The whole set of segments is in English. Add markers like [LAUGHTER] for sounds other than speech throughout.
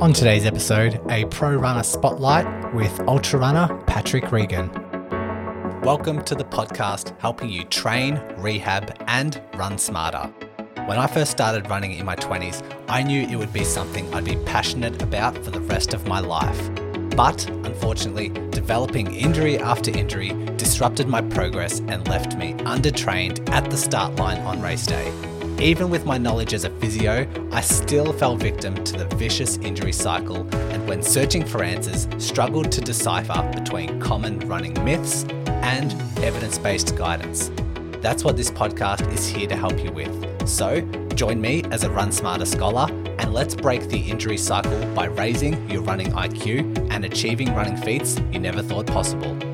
On today's episode, a pro runner spotlight with ultra runner Patrick Reagan. Welcome to the podcast helping you train, rehab, and run smarter. When I first started running in my 20s, I knew it would be something I'd be passionate about for the rest of my life. But unfortunately, developing injury after injury disrupted my progress and left me undertrained at the start line on race day. Even with my knowledge as a physio, I still fell victim to the vicious injury cycle and when searching for answers, struggled to decipher between common running myths and evidence based guidance. That's what this podcast is here to help you with. So, join me as a Run Smarter scholar and let's break the injury cycle by raising your running IQ and achieving running feats you never thought possible.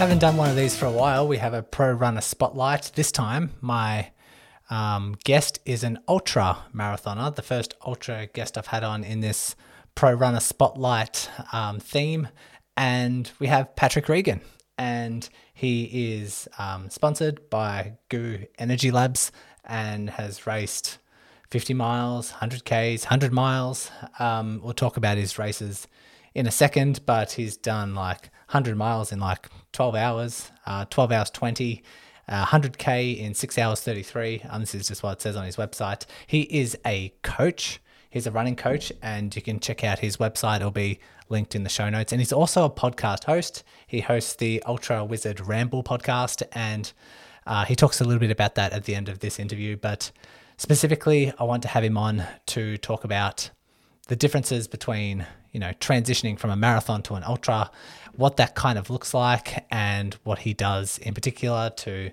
Haven't done one of these for a while. We have a pro runner spotlight. This time, my um, guest is an ultra marathoner, the first ultra guest I've had on in this pro runner spotlight um, theme. And we have Patrick Reagan, and he is um, sponsored by GU Energy Labs and has raced 50 miles, 100 Ks, 100 miles. Um, we'll talk about his races in a second, but he's done like 100 miles in like 12 hours, uh, 12 hours 20, uh, 100k in 6 hours 33. Um, this is just what it says on his website. He is a coach. He's a running coach, and you can check out his website. It'll be linked in the show notes. And he's also a podcast host. He hosts the Ultra Wizard Ramble podcast, and uh, he talks a little bit about that at the end of this interview. But specifically, I want to have him on to talk about the differences between you know transitioning from a marathon to an ultra what that kind of looks like and what he does in particular to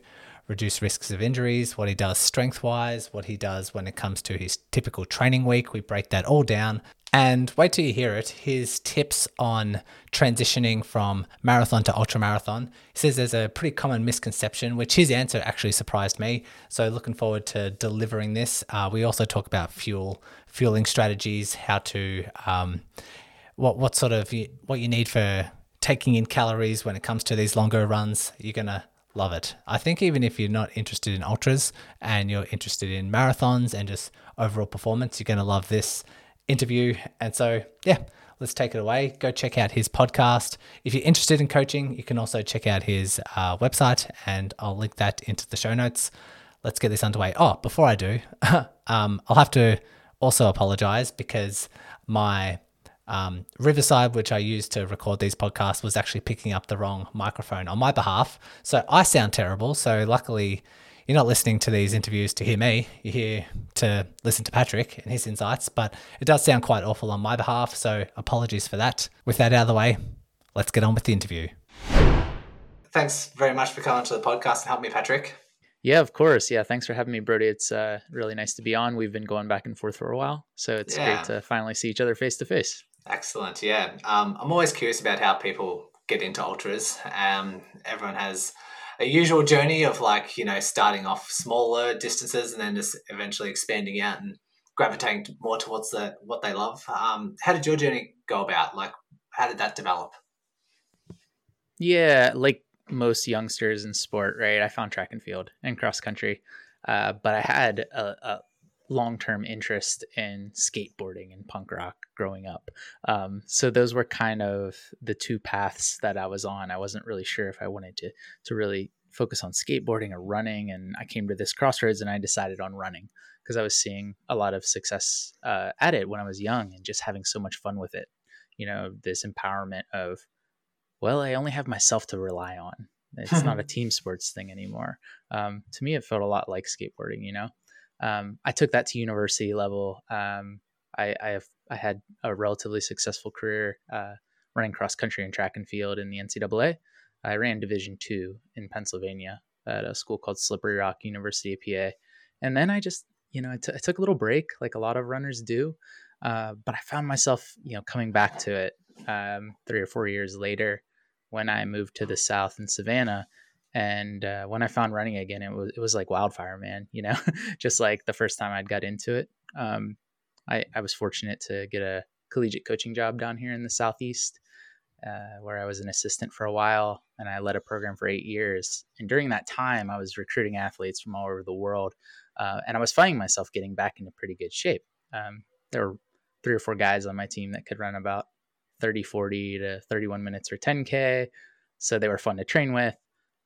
reduce risks of injuries, what he does strength wise, what he does when it comes to his typical training week. We break that all down. And wait till you hear it his tips on transitioning from marathon to ultra marathon. He says there's a pretty common misconception, which his answer actually surprised me. So, looking forward to delivering this. Uh, we also talk about fuel, fueling strategies, how to, um, what, what sort of, what you need for taking in calories when it comes to these longer runs, you're going to love it. I think even if you're not interested in ultras and you're interested in marathons and just overall performance, you're going to love this interview. And so, yeah, let's take it away. Go check out his podcast. If you're interested in coaching, you can also check out his uh, website, and I'll link that into the show notes. Let's get this underway. Oh, before I do, [LAUGHS] um, I'll have to also apologize because my um, Riverside, which I use to record these podcasts, was actually picking up the wrong microphone on my behalf. So I sound terrible. So luckily, you're not listening to these interviews to hear me. You're here to listen to Patrick and his insights. But it does sound quite awful on my behalf. So apologies for that. With that out of the way, let's get on with the interview. Thanks very much for coming to the podcast and helping me, Patrick. Yeah, of course. Yeah, thanks for having me, Brody. It's uh, really nice to be on. We've been going back and forth for a while, so it's yeah. great to finally see each other face to face. Excellent. Yeah. Um, I'm always curious about how people get into ultras. Um, everyone has a usual journey of like, you know, starting off smaller distances and then just eventually expanding out and gravitating more towards the, what they love. Um, how did your journey go about? Like, how did that develop? Yeah, like most youngsters in sport, right? I found track and field and cross country, uh, but I had a, a long term interest in skateboarding and punk rock growing up. Um, so those were kind of the two paths that I was on. I wasn't really sure if I wanted to to really focus on skateboarding or running, and I came to this crossroads and I decided on running because I was seeing a lot of success uh, at it when I was young and just having so much fun with it. You know, this empowerment of, well, I only have myself to rely on. It's not [LAUGHS] a team sports thing anymore. Um, to me, it felt a lot like skateboarding. You know um, I took that to university level. Um, I, I, have I had a relatively successful career uh, running cross country and track and field in the NCAA. I ran Division two in Pennsylvania at a school called Slippery Rock University of PA, and then I just you know I, t- I took a little break like a lot of runners do, uh, but I found myself you know coming back to it um, three or four years later when I moved to the South in Savannah and uh, when I found running again, it was it was like wildfire, man. You know, [LAUGHS] just like the first time I'd got into it. Um, I, I was fortunate to get a collegiate coaching job down here in the southeast, uh, where I was an assistant for a while and I led a program for eight years. And during that time, I was recruiting athletes from all over the world. Uh, and I was finding myself getting back into pretty good shape. Um, there were three or four guys on my team that could run about 30, 40 to 31 minutes or 10K. So they were fun to train with.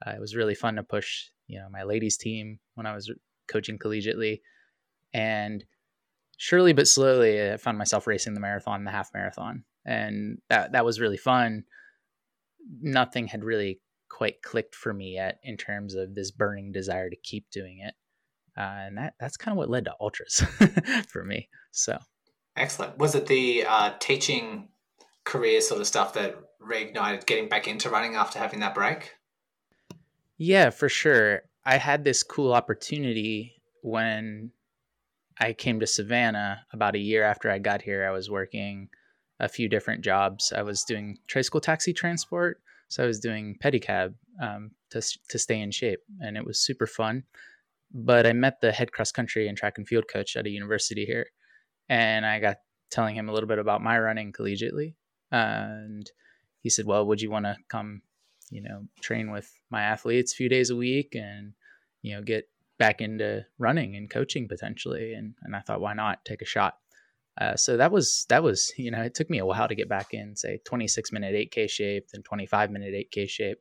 Uh, it was really fun to push, you know, my ladies team when I was coaching collegiately. And surely but slowly, I found myself racing the marathon, the half marathon and that that was really fun. Nothing had really quite clicked for me yet in terms of this burning desire to keep doing it, uh, and that that's kind of what led to ultras [LAUGHS] for me. So excellent. Was it the uh, teaching career sort of stuff that reignited getting back into running after having that break? Yeah, for sure. I had this cool opportunity when I came to Savannah about a year after I got here. I was working a few different jobs. I was doing tricycle taxi transport, so I was doing pedicab um, to to stay in shape, and it was super fun. But I met the head cross country and track and field coach at a university here, and I got telling him a little bit about my running collegiately, and he said, "Well, would you want to come, you know, train with my athletes a few days a week and you know get back into running and coaching potentially?" And and I thought, why not take a shot? Uh, so that was that was you know it took me a while to get back in say 26 minute 8k shape then 25 minute 8k shape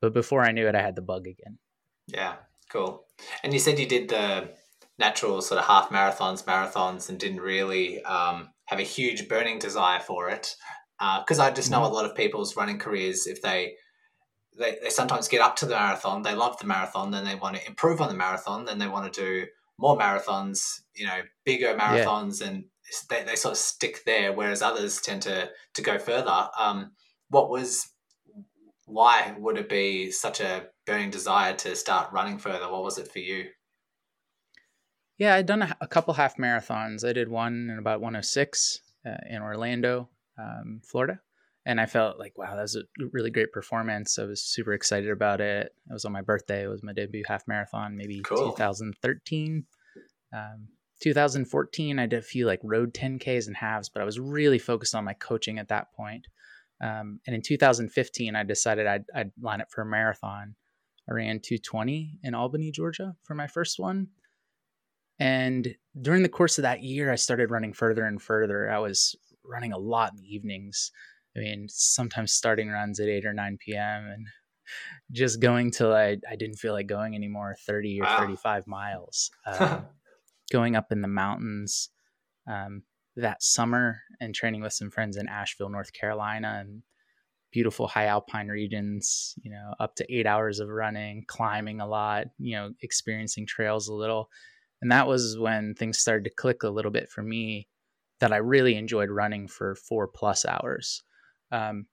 but before i knew it i had the bug again yeah cool and you said you did the natural sort of half marathons marathons and didn't really um, have a huge burning desire for it because uh, i just know mm-hmm. a lot of people's running careers if they, they they sometimes get up to the marathon they love the marathon then they want to improve on the marathon then they want to do more marathons you know bigger marathons yeah. and they, they sort of stick there, whereas others tend to to go further. Um, what was why would it be such a burning desire to start running further? What was it for you? Yeah, I'd done a, a couple half marathons. I did one in about 106 uh, in Orlando, um, Florida. And I felt like, wow, that was a really great performance. I was super excited about it. It was on my birthday. It was my debut half marathon, maybe cool. 2013. Um, 2014, I did a few like road 10Ks and halves, but I was really focused on my coaching at that point. Um, and in 2015, I decided I'd, I'd line up for a marathon. I ran 220 in Albany, Georgia for my first one. And during the course of that year, I started running further and further. I was running a lot in the evenings. I mean, sometimes starting runs at 8 or 9 p.m. and just going till I, I didn't feel like going anymore 30 or wow. 35 miles. Um, [LAUGHS] going up in the mountains um, that summer and training with some friends in Asheville, North Carolina, and beautiful high alpine regions, you know, up to eight hours of running, climbing a lot, you know, experiencing trails a little. And that was when things started to click a little bit for me that I really enjoyed running for four plus hours. Um,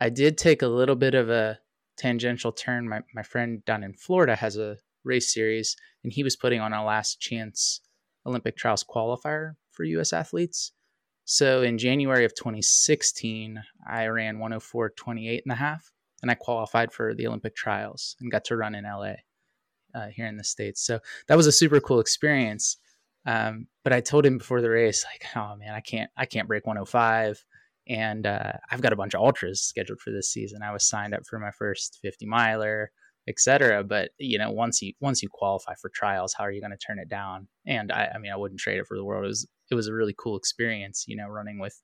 I did take a little bit of a tangential turn. My, my friend down in Florida has a race series, and he was putting on a last chance Olympic trials qualifier for US athletes. So in January of 2016, I ran 104 28 and a half, and I qualified for the Olympic trials and got to run in LA uh, here in the States. So that was a super cool experience. Um, but I told him before the race, like, oh man, I can't, I can't break 105. And uh, I've got a bunch of ultras scheduled for this season. I was signed up for my first 50 miler etc. But you know, once you once you qualify for trials, how are you going to turn it down? And I, I mean, I wouldn't trade it for the world. It was it was a really cool experience, you know, running with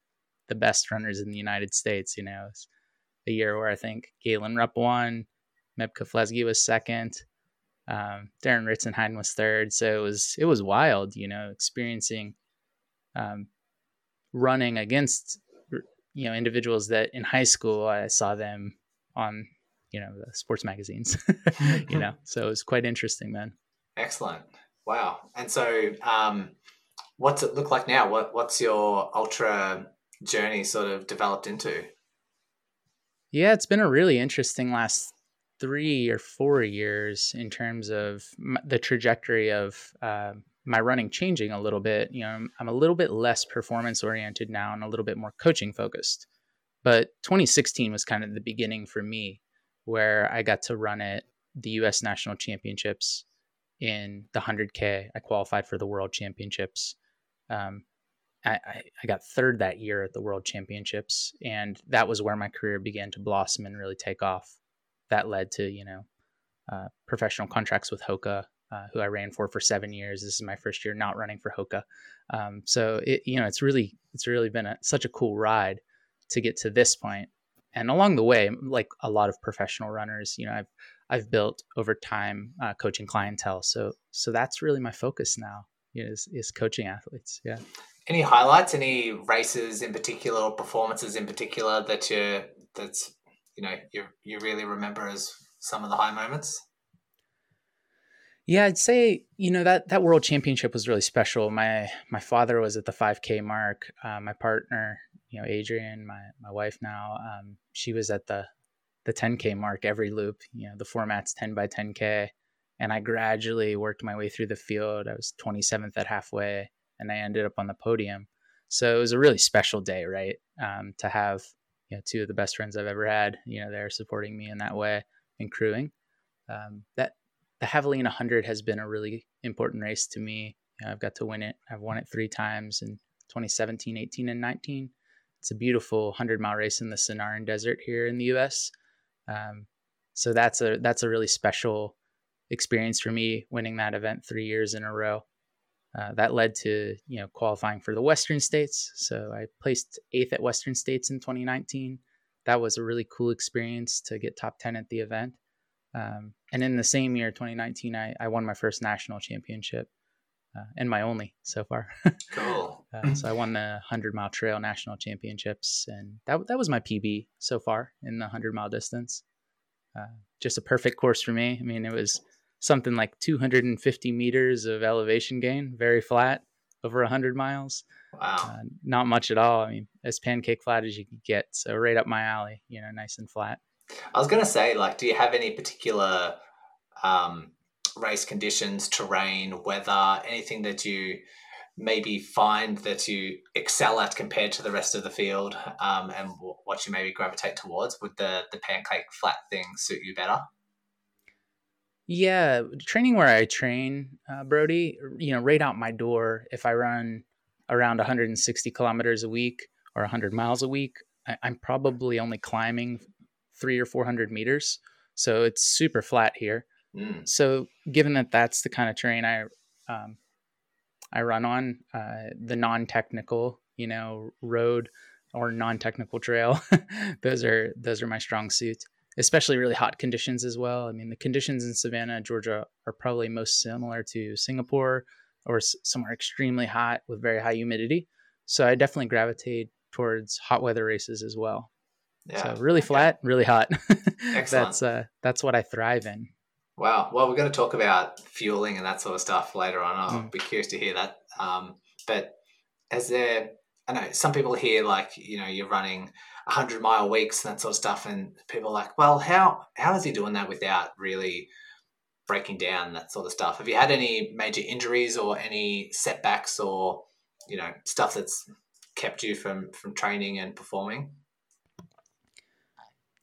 the best runners in the United States. You know, it's a year where I think Galen Rupp won, Meb Keflezighi was second, um, Dathan Ritzenhein was third. So it was it was wild, you know, experiencing um, running against you know individuals that in high school I saw them on you know the sports magazines [LAUGHS] you know so it's quite interesting man excellent. Wow. And so um what's it look like now? What what's your ultra journey sort of developed into? Yeah it's been a really interesting last three or four years in terms of the trajectory of uh, my running changing a little bit you know I'm, I'm a little bit less performance oriented now and a little bit more coaching focused but 2016 was kind of the beginning for me where I got to run at the U.S. National Championships in the 100K. I qualified for the World Championships. Um, I, I got third that year at the World Championships, and that was where my career began to blossom and really take off. That led to you know uh, professional contracts with Hoka, uh, who I ran for for seven years. This is my first year not running for Hoka, um, so it, you know it's really it's really been a, such a cool ride to get to this point. And along the way, like a lot of professional runners, you know, I've I've built over time uh, coaching clientele. So so that's really my focus now is is coaching athletes. Yeah. Any highlights? Any races in particular or performances in particular that you that's you know you you really remember as some of the high moments? Yeah, I'd say you know that that world championship was really special. My my father was at the 5K mark. Uh, my partner, you know, Adrian, my my wife now, um, she was at the the 10K mark every loop. You know, the format's 10 by 10K, and I gradually worked my way through the field. I was 27th at halfway, and I ended up on the podium. So it was a really special day, right? Um, to have you know two of the best friends I've ever had, you know, there supporting me in that way and crewing. Um, that the Javelina 100 has been a really important race to me. You know, I've got to win it. I've won it three times in 2017, 18, and 19. It's a beautiful 100 mile race in the Sonoran Desert here in the U.S. Um, so that's a that's a really special experience for me winning that event three years in a row. Uh, that led to you know qualifying for the Western States. So I placed eighth at Western States in 2019. That was a really cool experience to get top 10 at the event. Um, and in the same year, 2019, I, I won my first national championship uh, and my only so far. [LAUGHS] cool. uh, so I won the 100 mile trail national championships, and that, that was my PB so far in the 100 mile distance. Uh, just a perfect course for me. I mean, it was something like 250 meters of elevation gain, very flat, over 100 miles. Wow. Uh, not much at all. I mean, as pancake flat as you could get. So right up my alley, you know, nice and flat. I was going to say, like, do you have any particular um, race conditions, terrain, weather, anything that you maybe find that you excel at compared to the rest of the field, um, and what you maybe gravitate towards? Would the the pancake flat thing suit you better? Yeah, training where I train, uh, Brody, you know, right out my door, if I run around 160 kilometers a week or 100 miles a week, I, I'm probably only climbing three or 400 meters. So it's super flat here. Mm. So given that that's the kind of terrain I, um, I run on, uh, the non-technical, you know, road or non-technical trail, [LAUGHS] those are, those are my strong suits, especially really hot conditions as well. I mean, the conditions in Savannah, Georgia are probably most similar to Singapore or somewhere extremely hot with very high humidity. So I definitely gravitate towards hot weather races as well. Yeah. So really flat, okay. really hot. [LAUGHS] Excellent. that's uh, that's what I thrive in. Wow. Well, we're going to talk about fueling and that sort of stuff later on. I'll mm. be curious to hear that. Um, but as there, I know some people hear like you know you're running hundred mile weeks and that sort of stuff, and people are like, well, how how is he doing that without really breaking down that sort of stuff? Have you had any major injuries or any setbacks or you know stuff that's kept you from from training and performing?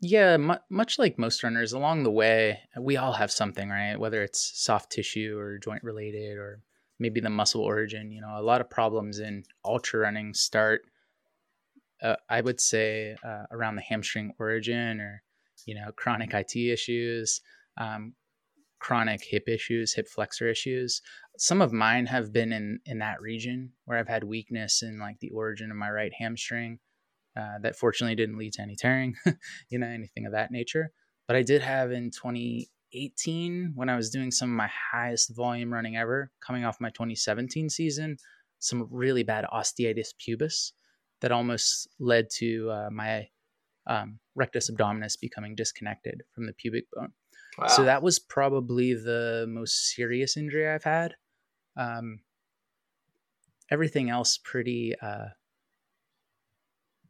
Yeah, much like most runners, along the way, we all have something, right? Whether it's soft tissue or joint related, or maybe the muscle origin. You know, a lot of problems in ultra running start, uh, I would say, uh, around the hamstring origin, or you know, chronic IT issues, um, chronic hip issues, hip flexor issues. Some of mine have been in in that region where I've had weakness in like the origin of my right hamstring uh, that fortunately didn't lead to any tearing, [LAUGHS] you know, anything of that nature. But I did have in 2018 when I was doing some of my highest volume running ever, coming off my 2017 season, some really bad osteitis pubis that almost led to uh, my um, rectus abdominis becoming disconnected from the pubic bone. Wow. So that was probably the most serious injury I've had. Um, everything else pretty uh,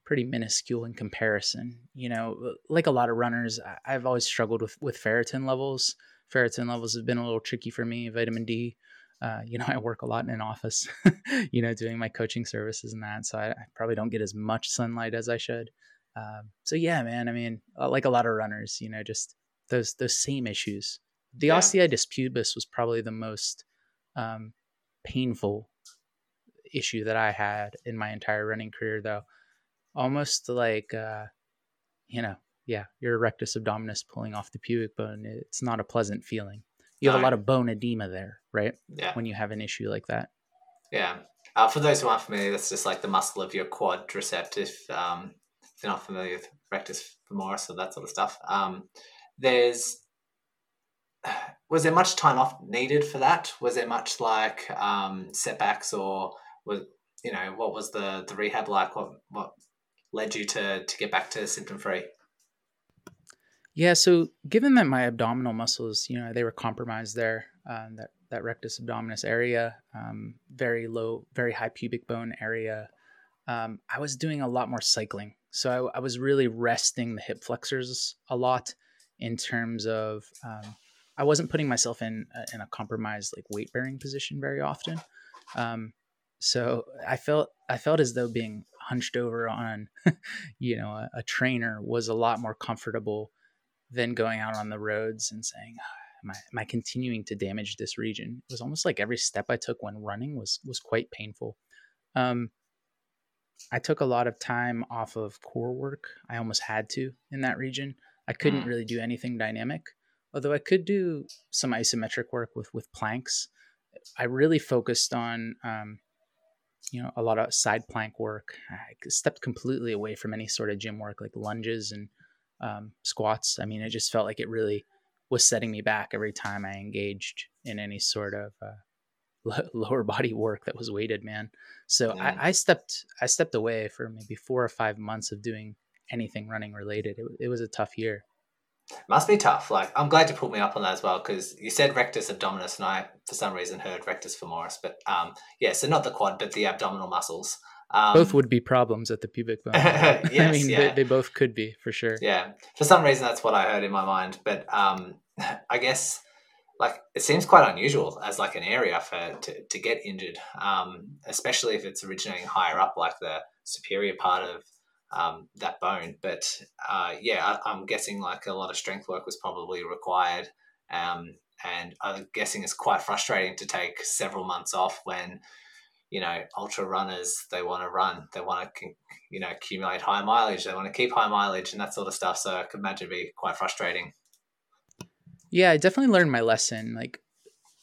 pretty minuscule in comparison. You know, uh, like a lot of runners, I've always struggled with with ferritin levels. Ferritin levels have been a little tricky for me. Vitamin D. Uh, you know, [LAUGHS] I work a lot in an office, [LAUGHS] you know, doing my coaching services and that. So I, I probably don't get as much sunlight as I should. Um, so yeah, man. I mean, uh, like a lot of runners, you know, just those those same issues. The yeah. osteitis pubis was probably the most um, painful issue that I had in my entire running career, though. Almost like, uh, you know, yeah, your rectus abdominis pulling off the pubic bone. It's not a pleasant feeling. You have no. a lot of bone edema there, right? Yeah. When you have an issue like that. Yeah. Uh, for those who aren't familiar, that's just like the muscle of your quadricep. If, um, if you're not familiar with rectus femoris or that sort of stuff, um, there's [SIGHS] was there much time off needed for that? Was there much like um, setbacks or was you know what was the the rehab like? What what led you to to get back to symptom free? Yeah, so given that my abdominal muscles, you know, they were compromised there, um, that that rectus abdominis area, um, very low, very high pubic bone area, um, I was doing a lot more cycling. So I, I, was really resting the hip flexors a lot in terms of um, I wasn't putting myself in a, in a compromised like weight bearing position very often. Um, so I felt I felt as though being hunched over on, [LAUGHS] you know, a, a, trainer was a lot more comfortable than going out on the roads and saying, ah, "Am I am I continuing to damage this region?" It was almost like every step I took when running was was quite painful. Um, I took a lot of time off of core work. I almost had to in that region. I couldn't mm. really do anything dynamic although I could do some isometric work with with planks. I really focused on um, you know a lot of side plank work. I stepped completely away from any sort of gym work like lunges and um, squats. I mean, it just felt like it really was setting me back every time I engaged in any sort of uh, [LAUGHS] lower body work that was weighted, man. So yeah. I, I, stepped I stepped away for maybe four or five months of doing anything running related. It, it was a tough year. Must be tough. Like, I'm glad you pulled me up on that as well because you said rectus abdominis, and I, for some reason, heard rectus femoris. But um, yeah, so not the quad, but the abdominal muscles. Um, both would be problems at the pubic bone. [LAUGHS] [LAUGHS] yes, I mean, yeah. they, they, both could be for sure. Yeah, for some reason, that's what I heard in my mind. But um, [LAUGHS] I guess like it seems quite unusual as like an area for to, to get injured, um, especially if it's originating higher up, like the superior part of um, that bone. But uh, yeah, I, am guessing like a lot of strength work was probably required. Um, and I'm guessing it's quite frustrating to take several months off when, you know, ultra runners, they want to run, they want to, you know, accumulate high mileage, they want to keep high mileage and that sort of stuff. So I could imagine be quite frustrating. Yeah, I definitely learned my lesson. Like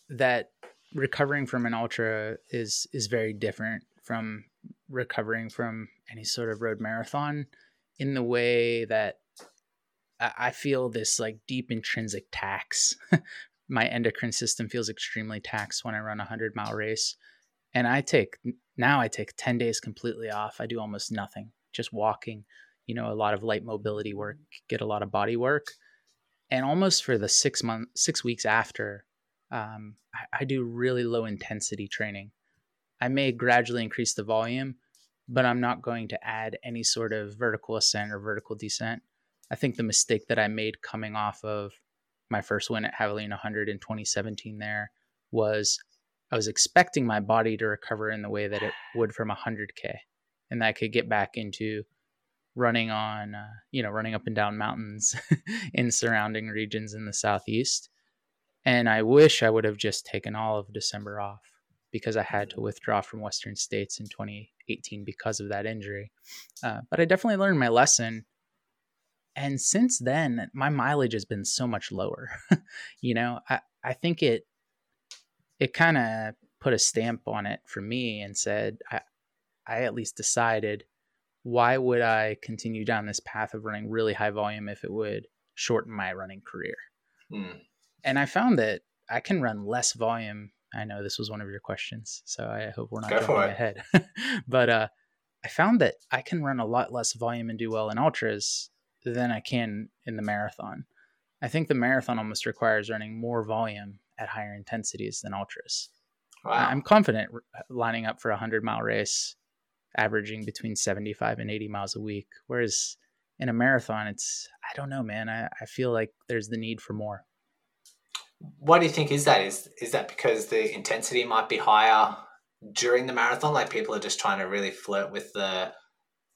that recovering from an ultra is is very different from recovering from any sort of road marathon in the way that I feel this like deep intrinsic tax. [LAUGHS] My endocrine system feels extremely taxed when I run a 100 mile race. And I take now I take 10 days completely off. I do almost nothing, just walking, you know, a lot of light mobility work, get a lot of body work. And almost for the six month, six weeks after, um, I, I do really low intensity training. I may gradually increase the volume, but I'm not going to add any sort of vertical ascent or vertical descent. I think the mistake that I made coming off of my first win at Javelina 100 in 2017 there was I was expecting my body to recover in the way that it would from 100K and that I could get back into running on, uh, you know, running up and down mountains [LAUGHS] in surrounding regions in the Southeast. And I wish I would have just taken all of December off because I had to withdraw from Western States in 2018 because of that injury. Uh, but I definitely learned my lesson. And since then, my mileage has been so much lower. [LAUGHS] you know, I, I think it it kind of put a stamp on it for me and said, I, I at least decided why would I continue down this path of running really high volume if it would shorten my running career? Mm. And I found that I can run less volume I know this was one of your questions, so I hope we're not Go jumping ahead. [LAUGHS] but uh, I found that I can run a lot less volume and do well in ultras than I can in the marathon. I think the marathon almost requires running more volume at higher intensities than ultras. Wow. I'm confident lining up for a 100 mile race, averaging between 75 and 80 miles a week. Whereas in a marathon, it's, I don't know, man. I, I feel like there's the need for more. What do you think is that? Is is that because the intensity might be higher during the marathon? Like people are just trying to really flirt with the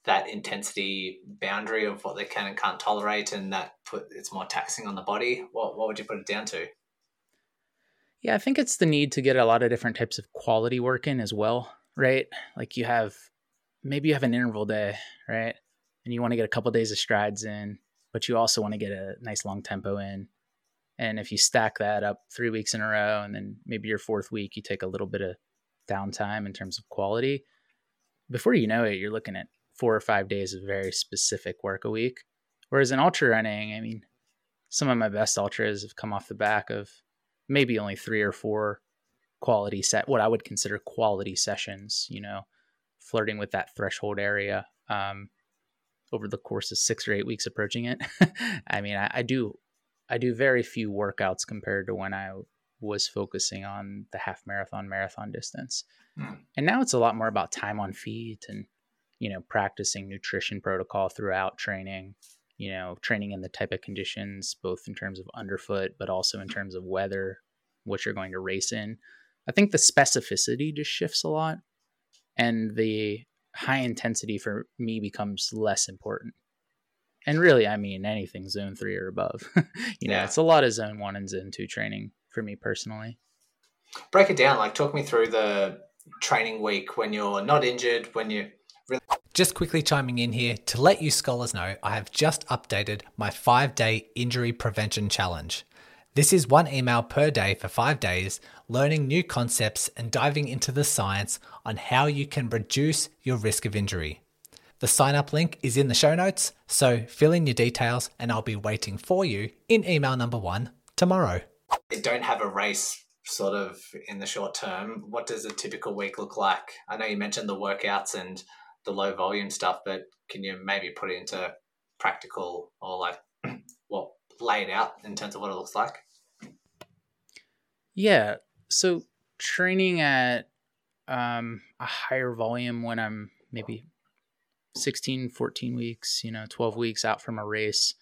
that intensity boundary of what they can and can't tolerate, and that put it's more taxing on the body. What what would you put it down to? Yeah, I think it's the need to get a lot of different types of quality work in as well. right? Like you have maybe you have an interval day, right? And you want to get a couple days of strides in, but you also want to get a nice long tempo in. And if you stack that up three weeks in a row, and then maybe your fourth week, you take a little bit of downtime in terms of quality, before you know it, you're looking at four or five days of very specific work a week. Whereas in ultra running, I mean, some of my best ultras have come off the back of maybe only three or four quality set, what I would consider quality sessions, you know, flirting with that threshold area um, over the course of six or eight weeks approaching it. [LAUGHS] I mean, I, I do, I do very few workouts compared to when I was focusing on the half marathon, marathon distance. Mm. And now it's a lot more about time on feet and, you know, practicing nutrition protocol throughout training, you know, training in the type of conditions, both in terms of underfoot, but also in terms of weather, what you're going to race in. I think the specificity just shifts a lot and the high intensity for me becomes less important. And really, I mean, anything zone three or above. [LAUGHS] you know, it's a lot of zone one and zone two training for me personally. Break it down. Like, talk me through the training week when you're not injured, when you really. Just quickly chiming in here to let you scholars know, I have just updated my five day injury prevention challenge. This is one email per day for five days, learning new concepts and diving into the science on how you can reduce your risk of injury. The sign up link is in the show notes, so fill in your details and I'll be waiting for you in email number one tomorrow. They don't have a race sort of in the short term. What does a typical week look like? I know you mentioned the workouts and the low volume stuff, but can you maybe put it into practical or like [CLEARS THROAT] what lay it out in terms of what it looks like? Yeah. So training at um, a higher volume when I'm maybe 16, 14 weeks, you know, 12 weeks out from a race.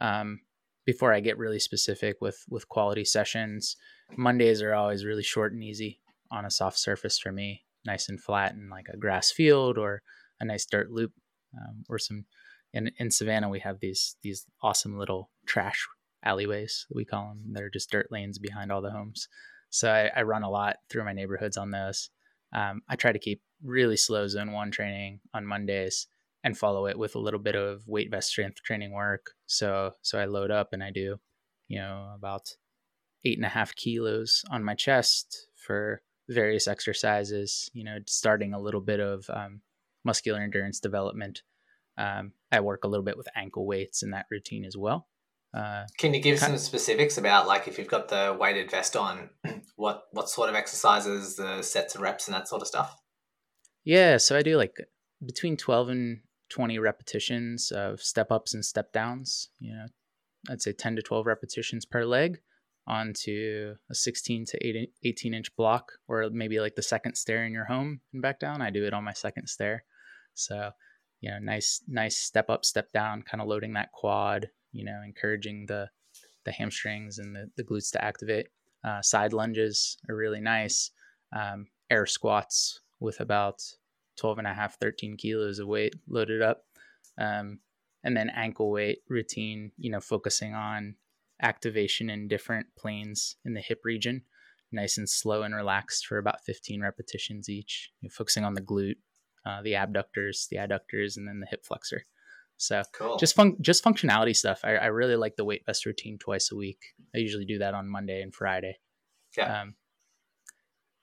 Um, before I get really specific with with quality sessions, Mondays are always really short and easy on a soft surface for me, nice and flat and like a grass field or a nice dirt loop um, or some in, in Savannah, we have these these awesome little trash alleyways we call them. They're just dirt lanes behind all the homes. So I, I run a lot through my neighborhoods on those. Um, I try to keep really slow zone one training on Mondays and follow it with a little bit of weight vest strength training work. So so I load up and I do, you know, about eight and a half kilos on my chest for various exercises. You know, starting a little bit of um, muscular endurance development um, I work a little bit with ankle weights in that routine as well. Uh, Can you give some specifics about like if you've got the weighted vest on, [CLEARS THROAT] what what sort of exercises, the sets and reps, and that sort of stuff? Yeah, so I do like between twelve and twenty repetitions of step ups and step downs. You know, I'd say ten to twelve repetitions per leg onto a 16 to 18 inch block or maybe like the second stair in your home and back down i do it on my second stair so you know, nice, nice step up, step down, kind of loading that quad, you know, encouraging the, the hamstrings and the, the glutes to activate. Uh, side lunges are really nice. Um, air squats with about 12 and a half, 13 kilos of weight loaded up. Um, and then ankle weight routine, you know, focusing on activation in different planes in the hip region, nice and slow and relaxed for about 15 repetitions each, you know, focusing on the glute, uh, the abductors, the adductors, and then the hip flexor. So cool. just fun, just functionality stuff. I, I, really like the weight vest routine twice a week. I usually do that on Monday and Friday. Yeah. Um,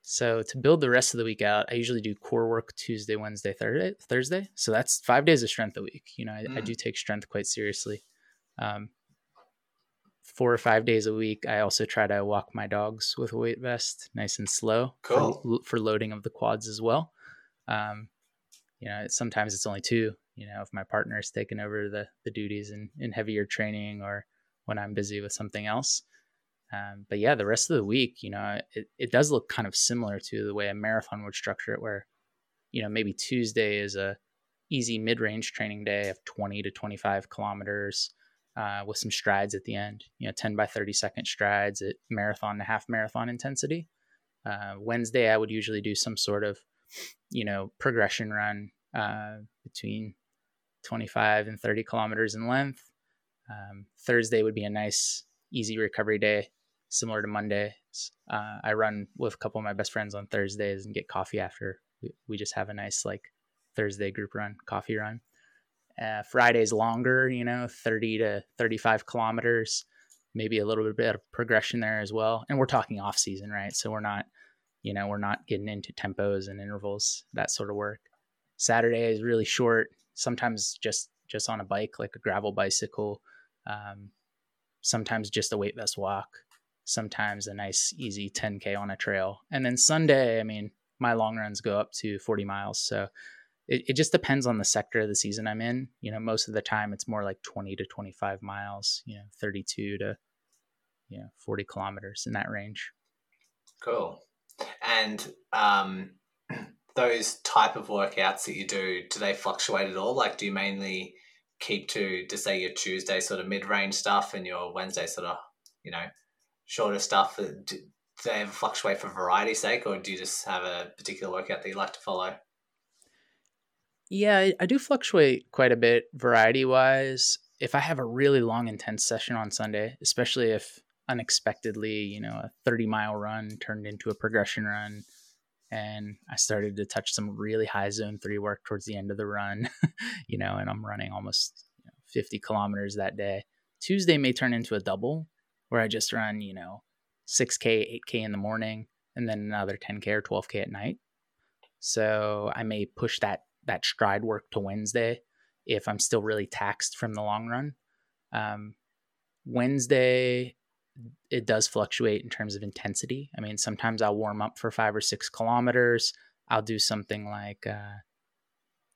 so to build the rest of the week out, I usually do core work Tuesday, Wednesday, Thursday. Thursday. So that's five days of strength a week. You know, I, mm. I do take strength quite seriously. Um, four or five days a week, I also try to walk my dogs with a weight vest, nice and slow, cool. for, for loading of the quads as well. Um, you know, sometimes it's only two, you know, if my partner is taking over the, the duties in, in heavier training or when I'm busy with something else. Um, but yeah, the rest of the week, you know, it, it does look kind of similar to the way a marathon would structure it, where, you know, maybe Tuesday is a easy mid-range training day of 20 to 25 kilometers uh, with some strides at the end, you know, 10 by 30 second strides at marathon to half marathon intensity. Uh, Wednesday, I would usually do some sort of you know, progression run uh, between 25 and 30 kilometers in length. Um, Thursday would be a nice, easy recovery day, similar to Monday. Uh, I run with a couple of my best friends on Thursdays and get coffee after we, we just have a nice like Thursday group run, coffee run. Uh, Friday's longer, you know, 30 to 35 kilometers, maybe a little bit of progression there as well. And we're talking off season, right? So we're not, you know, we're not getting into tempos and intervals, that sort of work. Saturday is really short, sometimes just just on a bike, like a gravel bicycle, um, sometimes just a weight vest walk, sometimes a nice easy 10k on a trail. And then Sunday, I mean, my long runs go up to 40 miles. So it, it just depends on the sector of the season I'm in. You know, most of the time it's more like 20 to 25 miles, you know, 32 to, you know, 40 kilometers in that range. Cool. And um, [CLEARS THROAT] those type of workouts that you do, do they fluctuate at all? Like, do you mainly keep to, to say your Tuesday sort of mid range stuff and your Wednesday sort of, you know, shorter stuff? Uh, do, do they ever fluctuate for variety's sake, or do you just have a particular workout that you like to follow? Yeah, I do fluctuate quite a bit variety wise. If I have a really long, intense session on Sunday, especially if unexpectedly, you know, a 30 mile run turned into a progression run, and I started to touch some really high zone three work towards the end of the run, [LAUGHS] you know, and I'm running almost you know, 50 kilometers that day. Tuesday may turn into a double where I just run, you know, 6K, 8K in the morning, and then another 10K or 12K at night. So I may push that that stride work to Wednesday if I'm still really taxed from the long run. Um, Wednesday, it does fluctuate in terms of intensity. I mean, sometimes I'll warm up for five or six kilometers. I'll do something like uh,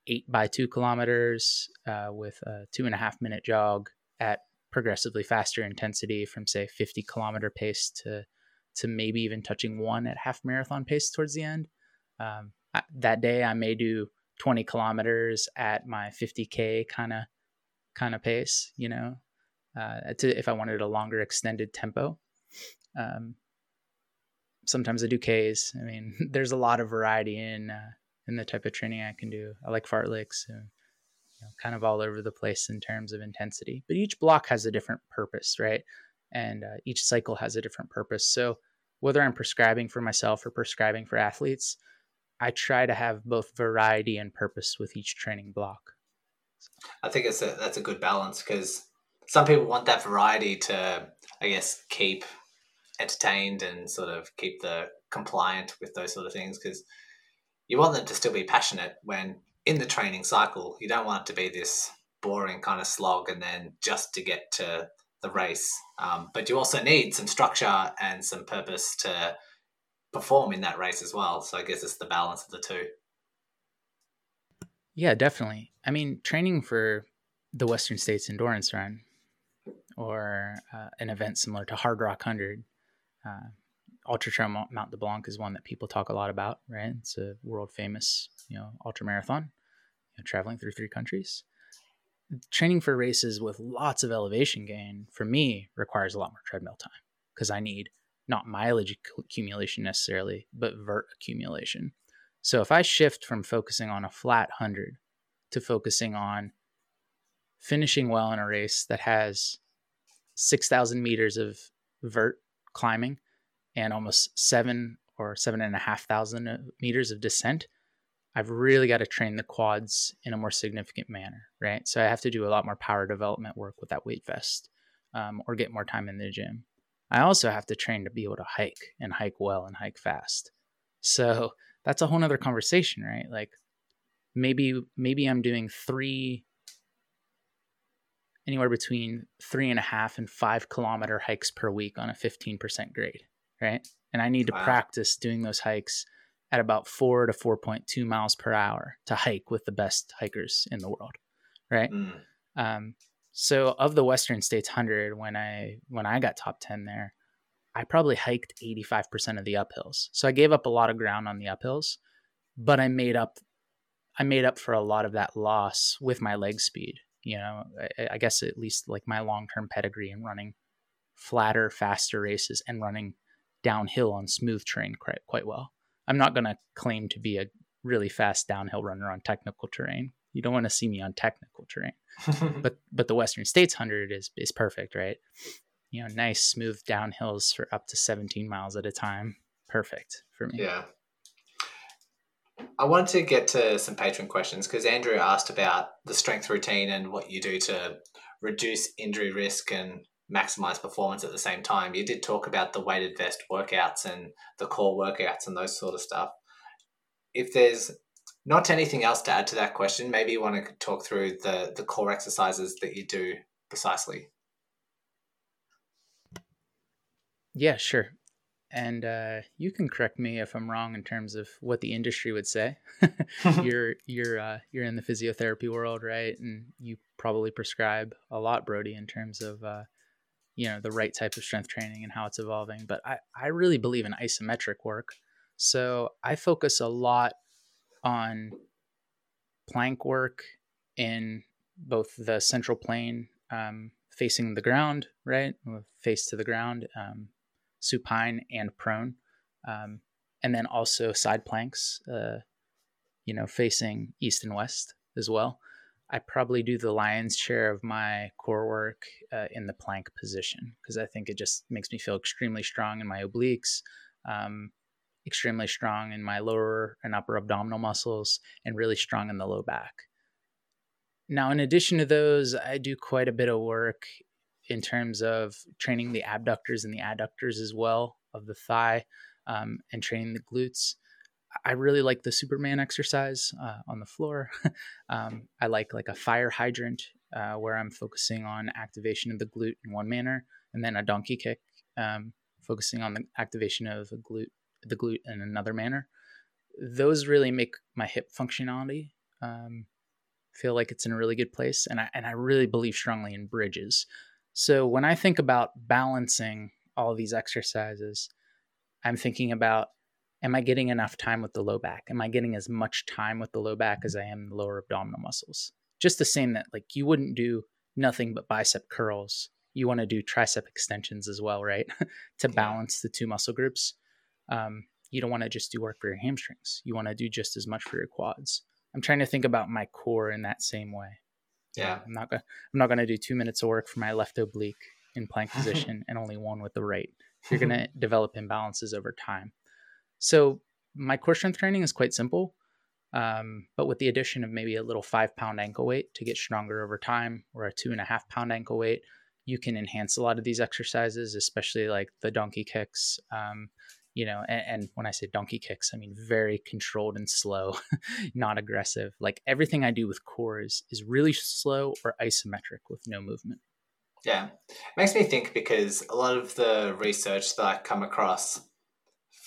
eight by two kilometers uh, with a two and a half minute jog at progressively faster intensity from say 50 kilometer pace to to maybe even touching one at half marathon pace towards the end. Um, I, that day I may do 20 kilometers at my 50k kind of kind of pace you know uh, to, if i wanted a longer extended tempo. Um, sometimes i do ks. I mean [LAUGHS] there's a lot of variety in uh, in the type of training i can do. I like fartleks and know, kind of all over the place in terms of intensity. But each block has a different purpose right? And uh, each cycle has a different purpose. So whether i'm prescribing for myself or prescribing for athletes I try to have both variety and purpose with each training block. I think it's a that's a good balance because some people want that variety to, I guess, keep entertained and sort of keep the compliant with those sort of things because you want them to still be passionate when in the training cycle. You don't want it to be this boring kind of slog and then just to get to the race. Um, but you also need some structure and some purpose to perform in that race as well. So I guess it's the balance of the two. Yeah, definitely. I mean, training for the Western States Endurance Run or uh, an event similar to Hardrock 100, uh, Ultra Trail Mount de Blanc is one that people talk a lot about, right? It's a world famous, you know, ultra marathon, you know, traveling through three countries. Training for races with lots of elevation gain for me requires a lot more treadmill time because I need not mileage accumulation necessarily, but vert accumulation. So if I shift from focusing on a flat 100 to focusing on finishing well in a race that has 6,000 meters of vert climbing and almost seven or seven and a half thousand uh, meters of descent, I've really got to train the quads in a more significant manner, right? So I have to do a lot more power development work with that weight vest um, or get more time in the gym. I also have to train to be able to hike and hike well and hike fast. So that's a whole nother conversation, right? Like maybe maybe I'm doing three anywhere between three and a half and five kilometer hikes per week on a 15% grade, right? And I need to wow. practice doing those hikes at about four to 4.2 miles per hour to hike with the best hikers in the world, right? Mm. Um, so of the Western States 100 when I when I got top 10 there, I probably hiked 85% of the uphills. So I gave up a lot of ground on the uphills, but I made up I made up for a lot of that loss with my leg speed. You know, I, I guess at least like my long-term pedigree in running flatter, faster races and running downhill on smooth terrain quite, quite well. I'm not going to claim to be a really fast downhill runner on technical terrain. You don't want to see me on technical terrain. [LAUGHS] but but the Western States hundred is is perfect, right? You know, nice smooth downhills for up to 17 miles at a time. Perfect for me. Yeah. I wanted to get to some patron questions because Andrew asked about the strength routine and what you do to reduce injury risk and maximize performance at the same time. You did talk about the weighted vest workouts and the core workouts and those sort of stuff. If there's not anything else to add to that question, maybe you want to talk through the the core exercises that you do precisely. Yeah, sure. And uh, you can correct me if I'm wrong in terms of what the industry would say. [LAUGHS] [LAUGHS] you're you're uh, you're in the physiotherapy world, right? And you probably prescribe a lot, Brody, in terms of uh, you know the right type of strength training and how it's evolving. But I I really believe in isometric work, so I focus a lot on plank work in both the central plane um, facing the ground, right, face to the ground, um, supine and prone, um, and then also side planks, uh, you know, facing east and west as well. I probably do the lion's share of my core work uh, in the plank position because I think it just makes me feel extremely strong in my obliques, um, extremely strong in my lower and upper abdominal muscles, and really strong in the low back. Now, in addition to those, I do quite a bit of work in terms of training the abductors and the adductors as well of the thigh um, and training the glutes. I really like the Superman exercise uh, on the floor. [LAUGHS] um, I like like a fire hydrant uh, where I'm focusing on activation of the glute in one manner, and then a donkey kick, um, focusing on the activation of the glute the glute in another manner. Those really make my hip functionality um, feel like it's in a really good place, and I and I really believe strongly in bridges. So when I think about balancing all these exercises, I'm thinking about am I getting enough time with the low back? Am I getting as much time with the low back as I am the lower abdominal muscles? Just the same that like you wouldn't do nothing but bicep curls. You want to do tricep extensions as well, right? [LAUGHS] to balance the two muscle groups. Um, you don't want to just do work for your hamstrings. You want to do just as much for your quads. I'm trying to think about my core in that same way. Yeah. I'm not gonna I'm not gonna do two minutes of work for my left oblique in plank [LAUGHS] position and only one with the right. You're gonna [LAUGHS] develop imbalances over time. So my core strength training is quite simple, um, but with the addition of maybe a little five pound ankle weight to get stronger over time, or a two and a half pound ankle weight, you can enhance a lot of these exercises, especially like the donkey kicks, um, you know and, and, when i say donkey kicks i mean very controlled and slow [LAUGHS] not aggressive. Like everything i do with core is, is really slow or isometric with no movement. Yeah. It makes me think because a lot of the research that i come across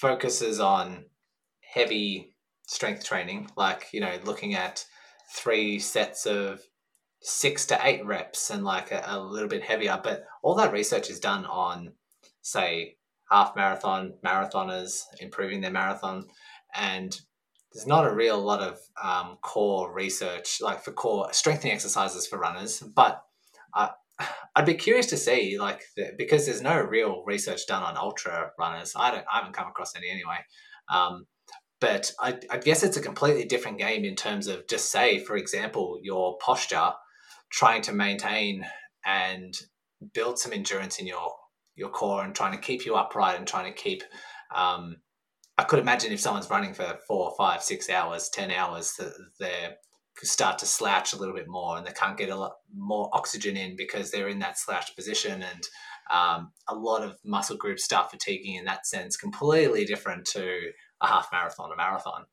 focuses on heavy strength training like you know looking at three sets of six to eight reps and like a, a little bit heavier. But all that research is done on say half marathon marathoners improving their marathon. And there's not a real lot of um, core research like for core strengthening exercises for runners. But uh, i'd be curious to see like the, because there's no real research done on ultra runners i don't i haven't come across any anyway um, but I, I guess it's a completely different game in terms of just say for example your posture trying to maintain and build some endurance in your your core and trying to keep you upright and trying to keep. Um, I could imagine if someone's running for four, five, six hours, ten hours, that they start to slouch a little bit more and they can't get a lot more oxygen in because they're in that slouched position and um, a lot of muscle groups start fatiguing in that sense completely different to a half marathon a marathon.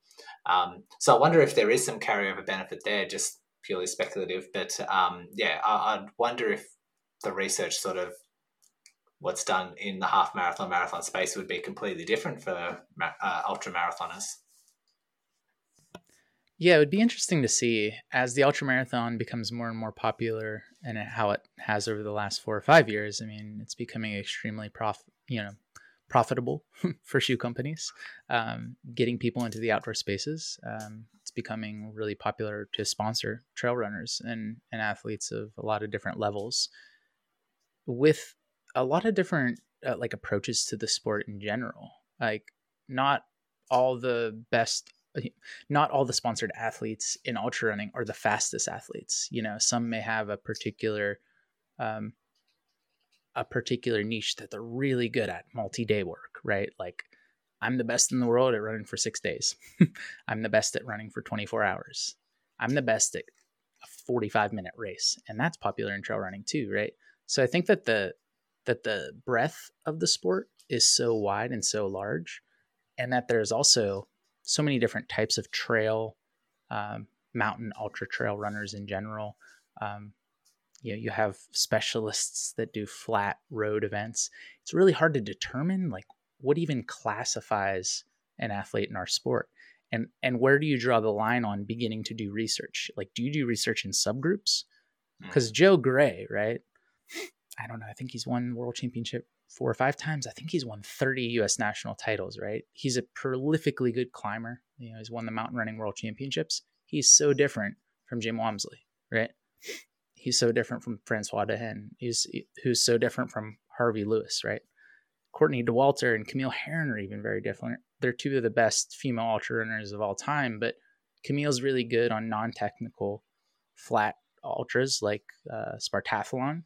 Um, so i wonder if there is some carryover benefit there just purely speculative but um, yeah I, i'd wonder if the research sort of what's done in the half marathon marathon space would be completely different for uh, ultra marathoners yeah it would be interesting to see as the ultra marathon becomes more and more popular and how it has over the last four or five years i mean it's becoming extremely prof you know profitable [LAUGHS] for shoe companies um, getting people into the outdoor spaces um, it's becoming really popular to sponsor trail runners and, and athletes of a lot of different levels with a lot of different uh, like approaches to the sport in general. Like not all the best not all the sponsored athletes in ultra running are the fastest athletes. You know, some may have a particular um, a particular niche that they're really good at multi-day work, right? Like I'm the best in the world at running for six days. [LAUGHS] I'm the best at running for 24 hours. I'm the best at a 45 minute race. And that's popular in trail running too, right? So I think that the that the breadth of the sport is so wide and so large, and that there's also so many different types of trail, um, mountain ultra trail runners in general. Um, you know, you have specialists that do flat road events. It's really hard to determine like what even classifies an athlete in our sport and and where do you draw the line on beginning to do research like do you do research in subgroups because mm. joe gray right i don't know i think he's won world championship four or five times i think he's won 30 us national titles right? He's a prolifically good climber you know he's won the mountain running world championships. He's so different from jim walmsley right? He's so different from francois d'Haene he's who's so different from harvey lewis right? Courtney Dauwalter and Camille Herron are even very different. They're two of the best female ultra runners of all time, but Camille's really good on non-technical flat ultras like uh, Spartathlon,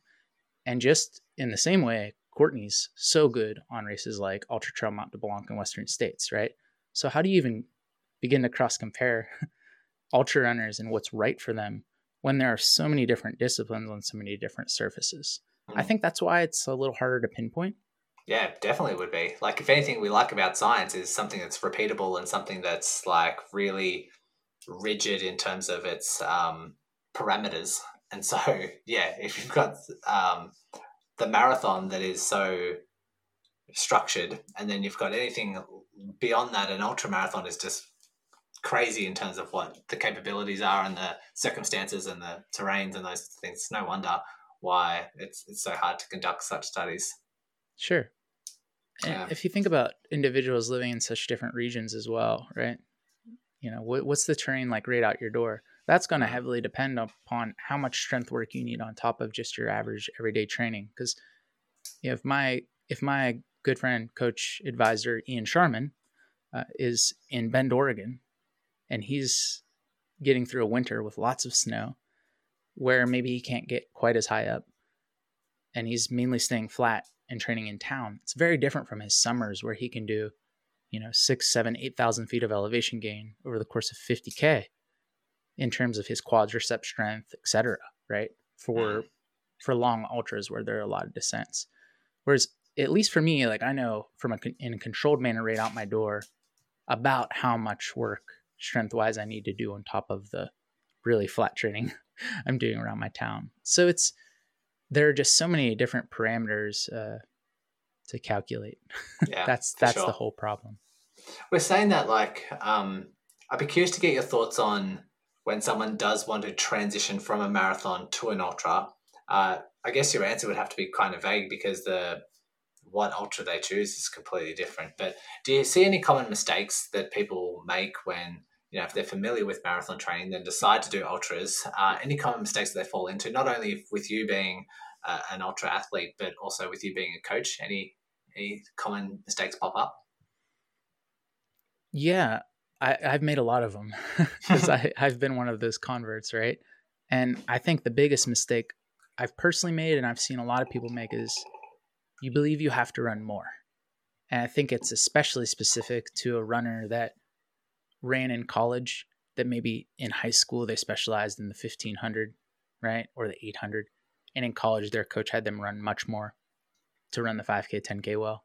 and just in the same way, Courtney's so good on races like Ultra Trail Mont Blanc and Western States, right? So how do you even begin to cross compare [LAUGHS] ultra runners and what's right for them when there are so many different disciplines on so many different surfaces? Mm-hmm. I think that's why it's a little harder to pinpoint yeah, definitely would be. Like, if anything we like about science is something that's repeatable and something that's like really rigid in terms of its um, parameters. And so, [LAUGHS] yeah, if you've got um, the marathon that is so structured, and then you've got anything beyond that, an ultra marathon is just crazy in terms of what the capabilities are and the circumstances and the terrains and those things. No wonder why it's it's so hard to conduct such studies. Sure. Yeah. If you think about individuals living in such different regions as well, right? You know, what, what's the terrain like right out your door? That's going to heavily depend upon how much strength work you need on top of just your average everyday training. Because if my if my good friend, coach, advisor Ian Sharman uh, is in Bend, Oregon, and he's getting through a winter with lots of snow, where maybe he can't get quite as high up, and he's mainly staying flat and training in town. It's very different from his summers where he can do, you know, six, seven, eight thousand feet of elevation gain over the course of 50k in terms of his quadricep strength, etc. Right for mm. for long ultras where there are a lot of descents. Whereas at least for me, like I know from a in a controlled manner right out my door about how much work strength wise I need to do on top of the really flat training [LAUGHS] I'm doing around my town. So it's there are just so many different parameters uh, to calculate. [LAUGHS] Yeah, that's that's sure. the whole problem. We're saying that like um, I'd be curious to get your thoughts on when someone does want to transition from a marathon to an ultra. Uh, I guess your answer would have to be kind of vague because the what ultra they choose is completely different. But do you see any common mistakes that people make when you know if they're familiar with marathon training, then decide to do ultras? Uh, any common mistakes that they fall into? Not only with you being uh, an ultra athlete, but also with you being a coach, any any common mistakes pop up? Yeah, I, have made a lot of them because [LAUGHS] [LAUGHS] I've been one of those converts, right? And I think the biggest mistake I've personally made, and I've seen a lot of people make, is you believe you have to run more. And I think it's especially specific to a runner that ran in college, that maybe in high school they specialized in the 1500, right? Or the 800. And in college, their coach had them run much more to run the 5K, 10K well.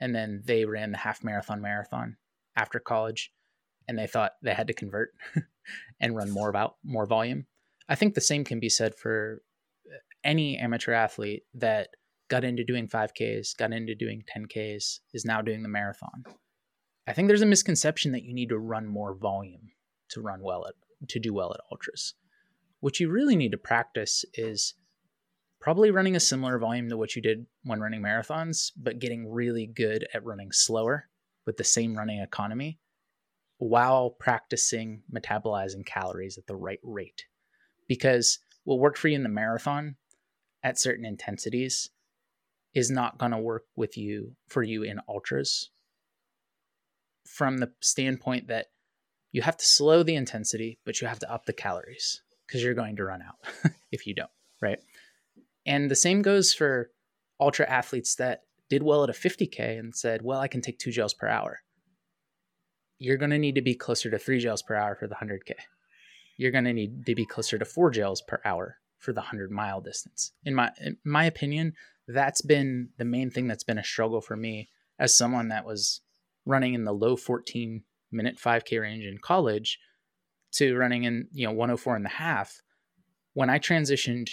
And then they ran the half marathon marathon after college and they thought they had to convert [LAUGHS] and run more about more volume. I think the same can be said for uh, any amateur athlete that got into doing 5Ks, got into doing 10Ks, is now doing the marathon. I think there's a misconception that you need to run more volume to run well at to do well at ultras. What you really need to practice is probably running a similar volume to what you did when running marathons, but getting really good at running slower with the same running economy while practicing metabolizing calories at the right rate. Because what worked for you in the marathon at certain intensities is not going to work with you for you in ultras from the standpoint that you have to slow the intensity, but you have to up the calories because you're going to run out [LAUGHS] if you don't, right? And the same goes for ultra athletes that did well at a 50K and said, well, I can take two gels per hour. You're going to need to be closer to three gels per hour for the 100K. You're going to need to be closer to four gels per hour for the 100 mile distance. In my, in my opinion, that's been the main thing that's been a struggle for me as someone that was running in the low 14 minute 5K range in college to running in, you know, 104 and a half. When I transitioned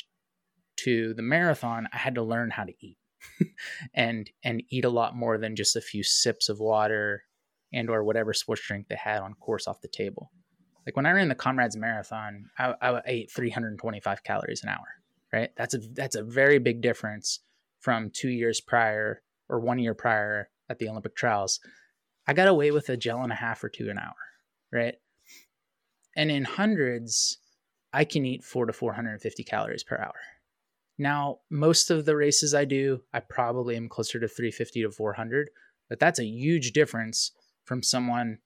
to the marathon, I had to learn how to eat. [LAUGHS] and and eat a lot more than just a few sips of water and or whatever sports drink they had on course off the table. Like when I ran the Comrades Marathon, I, I ate 325 calories an hour. Right, that's a that's a very big difference from two years prior or one year prior at the Olympic trials. I got away with a gel and a half or two an hour. Right, and in hundreds, I can eat four to 450 calories per hour. Now, most of the races I do, I probably am closer to 350 to 400, but that's a huge difference from someone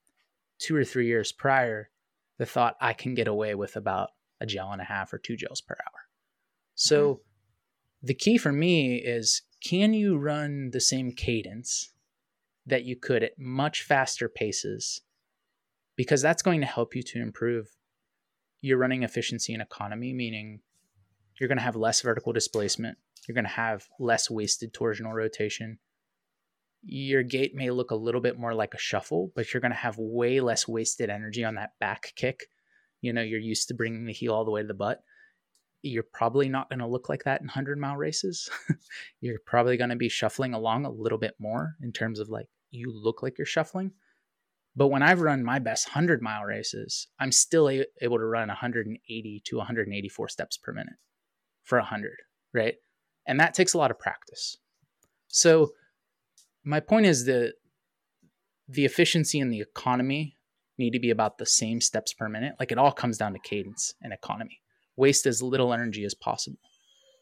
two or three years prior the thought I can get away with about a gel and a half or two gels per hour. So mm-hmm. the key for me is can you run the same cadence that you could at much faster paces? Because that's going to help you to improve your running efficiency and economy, meaning you're going to have less vertical displacement. You're going to have less wasted torsional rotation. Your gait may look a little bit more like a shuffle, but you're going to have way less wasted energy on that back kick. You know, you're used to bringing the heel all the way to the butt. You're probably not going to look like that in 100 mile races. [LAUGHS] you're probably going to be shuffling along a little bit more in terms of like you look like you're shuffling. But when I've run my best 100 mile races, I'm still a- able to run 180 to 184 steps per minute for 100, right? And that takes a lot of practice. So my point is that the efficiency and the economy need to be about the same steps per minute. Like it all comes down to cadence and economy. Waste as little energy as possible.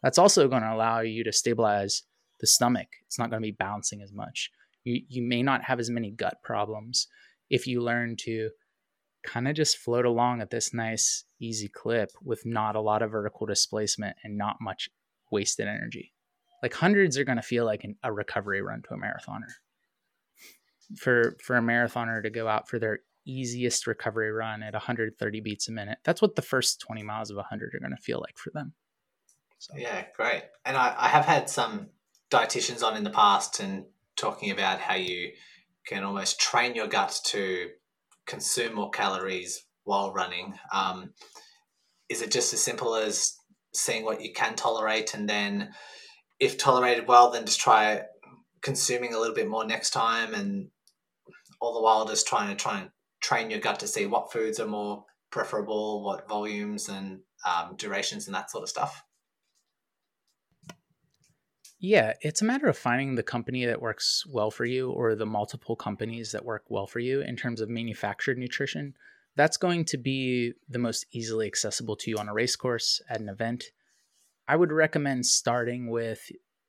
That's also going to allow you to stabilize the stomach. It's not going to be bouncing as much. You, you may not have as many gut problems if you learn to kind of just float along at this nice, easy clip with not a lot of vertical displacement and not much wasted energy. Like hundreds are going to feel like an, a recovery run to a marathoner. For for a marathoner to go out for their easiest recovery run at 130 beats a minute, that's what the first 20 miles of 100 are going to feel like for them. So. Yeah, great. And I, I have had some dietitians on in the past and talking about how you can almost train your gut to consume more calories while running? Um, is it just as simple as seeing what you can tolerate and then, if tolerated well, then just try consuming a little bit more next time and all the while just trying to try and train your gut to see what foods are more preferable, what volumes and um, durations and that sort of stuff? Yeah, it's a matter of finding the company that works well for you or the multiple companies that work well for you in terms of manufactured nutrition. That's going to be the most easily accessible to you on a race course at an event. I would recommend starting with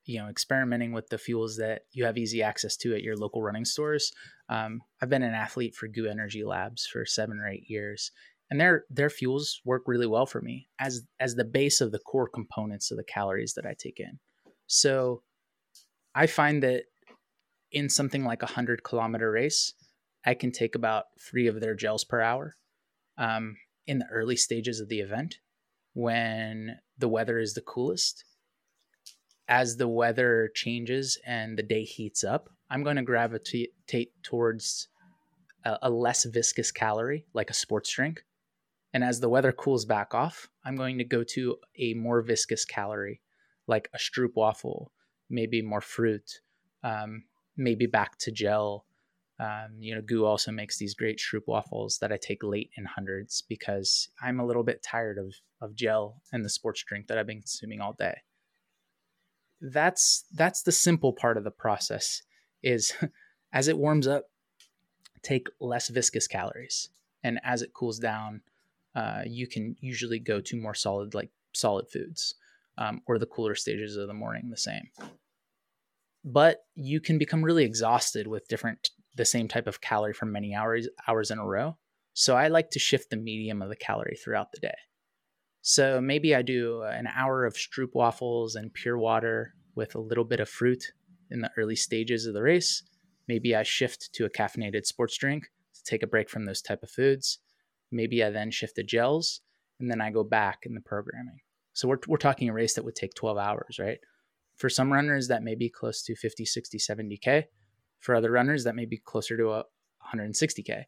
you know experimenting with the fuels that you have easy access to at your local running stores. Um, I've been an athlete for GU Energy Labs for seven or eight years, and their their fuels work really well for me as as the base of the core components of the calories that I take in. So I find that in something like a 100 kilometer race, I can take about three of their gels per hour um, in the early stages of the event when the weather is the coolest. As the weather changes and the day heats up, I'm going to gravitate towards a, a less viscous calorie, like a sports drink. And as the weather cools back off, I'm going to go to a more viscous calorie, like a stroopwafel, maybe more fruit, um, maybe back to gel. Um, you know, GU also makes these great stroopwafels that I take late in hundreds because I'm a little bit tired of of gel and the sports drink that I've been consuming all day. That's that's the simple part of the process. Is [LAUGHS] as it warms up, take less viscous calories, and as it cools down, uh, you can usually go to more solid like solid foods um, or the cooler stages of the morning the same. But you can become really exhausted with different the same type of calorie for many hours hours in a row. So I like to shift the medium of the calorie throughout the day. So maybe I do uh, an hour of stroopwafels and pure water with a little bit of fruit in the early stages of the race. Maybe I shift to a caffeinated sports drink to take a break from those type of foods. Maybe I then shift to gels and then I go back in the programming. So we're, we're talking a race that would take 12 hours, right? For some runners, that may be close to 50, 60, 70K. For other runners, that may be closer to a 160K.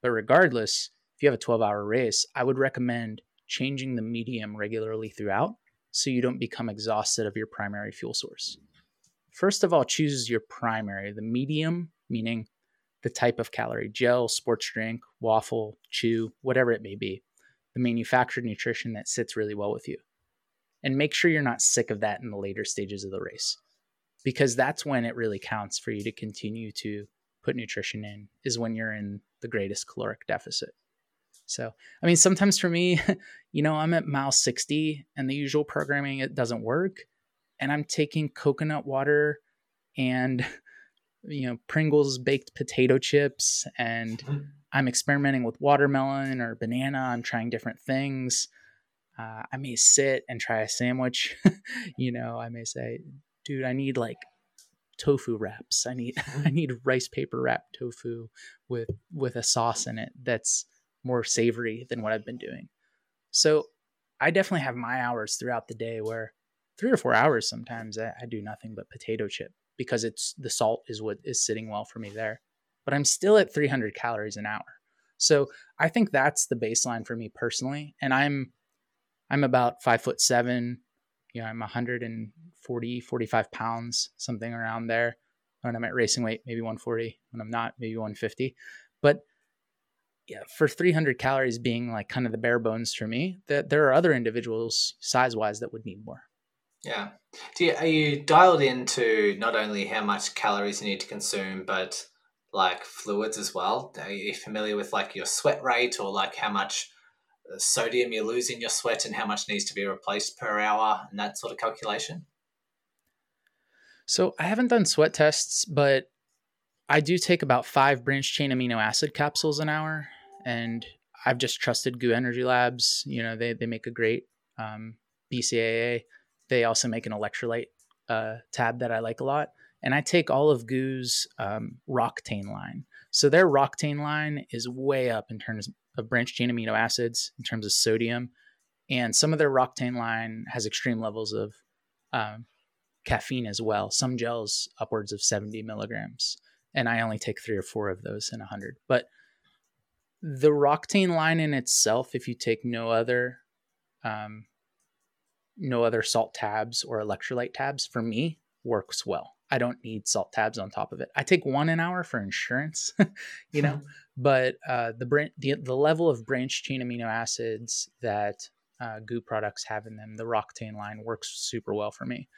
But regardless, if you have a 12 hour race, I would recommend changing the medium regularly throughout so you don't become exhausted of your primary fuel source. First of all, choose your primary, the medium, meaning the type of calorie gel, sports drink, waffle, chew, whatever it may be, the manufactured nutrition that sits really well with you. And make sure you're not sick of that in the later stages of the race because that's when it really counts for you to continue to put nutrition in, is when you're in the greatest caloric deficit. So, I mean, sometimes for me, [LAUGHS] you know, I'm at mile 60 and the usual programming, it doesn't work. And I'm taking coconut water and, [LAUGHS] you know, Pringles baked potato chips and. [LAUGHS] I'm experimenting with watermelon or banana. I'm trying different things. Uh, I may sit and try a sandwich. you know, I may say, dude, I need like tofu wraps. I need [LAUGHS] I need rice paper wrapped tofu with with a sauce in it that's more savory than what I've been doing. So I definitely have my hours throughout the day where three or four hours sometimes I, I do nothing but potato chip because it's the salt is what is sitting well for me there. But I'm still at 300 calories an hour. So I think that's the baseline for me personally. And I'm I'm about five foot seven. You know, I'm 140, 45 pounds, something around there. When I'm at racing weight, maybe 140. When I'm not, maybe 150. But yeah, for 300 calories being like kind of the bare bones for me, that there are other individuals size wise that would need more. Yeah. Do you, are you dialed into not only how much calories you need to consume, but like fluids as well? Are you familiar with like your sweat rate or like how much uh, sodium you lose in your sweat and how much needs to be replaced per hour and that sort of calculation? So I haven't done sweat tests, but I do take about five branch chain amino acid capsules an hour, and I've just trusted GU Energy Labs. You know, they they make a great um, BCAA. They also make an electrolyte uh, tab that I like a lot, and I take all of GU's um, Roctane line. So their Roctane line is way up in terms of branch chain amino acids, in terms of sodium, and some of their Roctane line has extreme levels of um, caffeine as well. Some gels upwards of 70 milligrams and I only take three or four of those in a hundred. But the Roctane line in itself, if you take no other, um, no other salt tabs or electrolyte tabs, for me works well. I don't need salt tabs on top of it. I take one an hour for insurance, [LAUGHS] you know, [LAUGHS] but uh, the, the the level of branch chain amino acids that uh, GU products have in them, the Roctane line works super well for me.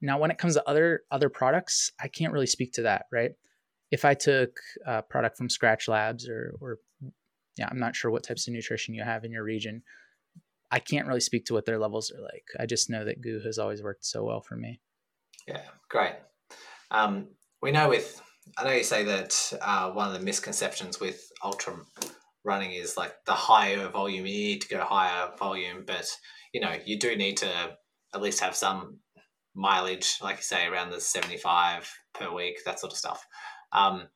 Now, when it comes to other other products, I can't really speak to that, right? if I took a product from Skratch Labs or, or yeah, I'm not sure what types of nutrition you have in your region. I can't really speak to what their levels are like. I just know that GU has always worked so well for me. Yeah, great. Um, we know with, I know you say that uh, one of the misconceptions with ultra running is like the higher volume, you need to go higher volume, but you know, you do need to at least have some mileage, like you say, around the 75 per week, that sort of stuff um,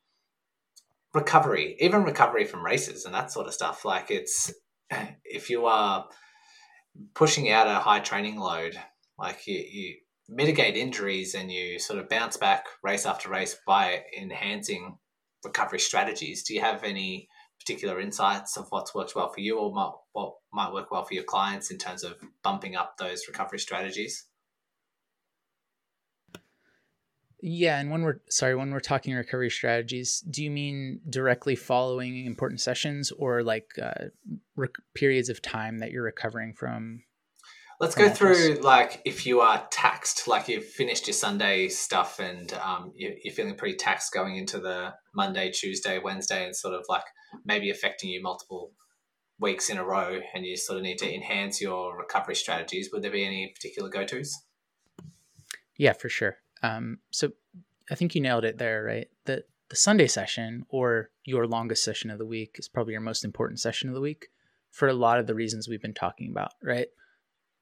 recovery, even recovery from races and that sort of stuff. Like it's if you are pushing out a high training load, like you, you mitigate injuries and you sort of bounce back race after race by enhancing recovery strategies. Do you have any particular insights of what's worked well for you or what might work well for your clients in terms of bumping up those recovery strategies? Yeah, and when we're sorry, when we're talking recovery strategies, do you mean directly following important sessions or like uh, rec- periods of time that you're recovering from? Let's go through like if you are taxed, like you've finished your Sunday stuff and um, you're feeling pretty taxed going into the Monday, Tuesday, Wednesday, and sort of like maybe affecting you multiple weeks in a row, and you sort of need to enhance your recovery strategies. Would there be any particular go tos? Yeah, for sure. Um, so I think you nailed it there, right? The the Sunday session or your longest session of the week is probably your most important session of the week for a lot of the reasons we've been talking about, right?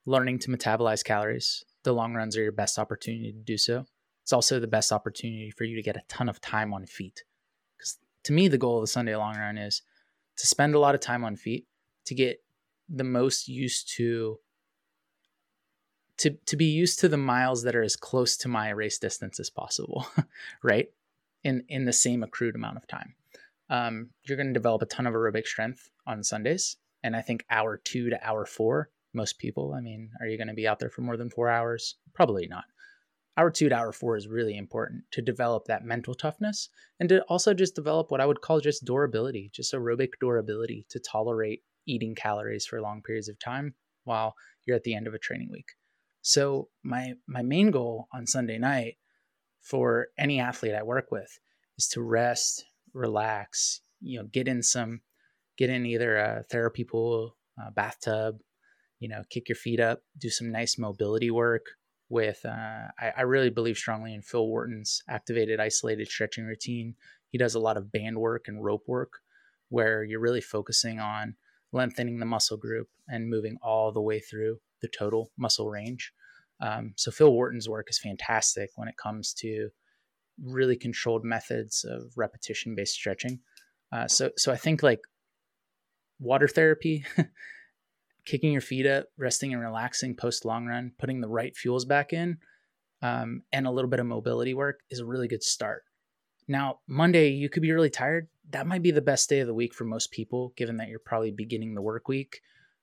Learning to metabolize calories. The long runs are your best opportunity to do so. It's also the best opportunity for you to get a ton of time on feet. Because to me, the goal of the Sunday long run is to spend a lot of time on feet to get the most used to to to be used to the miles that are as close to my race distance as possible, [LAUGHS] right? In in the same accrued amount of time. Um, you're going to develop a ton of aerobic strength on Sundays, and I think hour two to hour four, most people. I mean, are you going to be out there for more than four hours? Probably not. Hour two to hour four is really important to develop that mental toughness and to also just develop what I would call just durability, just aerobic durability to tolerate eating calories for long periods of time while you're at the end of a training week. So my my main goal on Sunday night for any athlete I work with is to rest, relax, you know, get in some get in either a therapy pool, a bathtub, you know, kick your feet up, do some nice mobility work with uh, I, I really believe strongly in Phil Wharton's activated isolated stretching routine. He does a lot of band work and rope work where you're really focusing on lengthening the muscle group and moving all the way through the total muscle range. Um, so Phil Wharton's work is fantastic when it comes to really controlled methods of repetition based stretching. Uh, so so I think like water therapy, [LAUGHS] kicking your feet up, resting and relaxing post long run, putting the right fuels back in, um, and a little bit of mobility work is a really good start. Now, Monday, you could be really tired. That might be the best day of the week for most people, given that you're probably beginning the work week.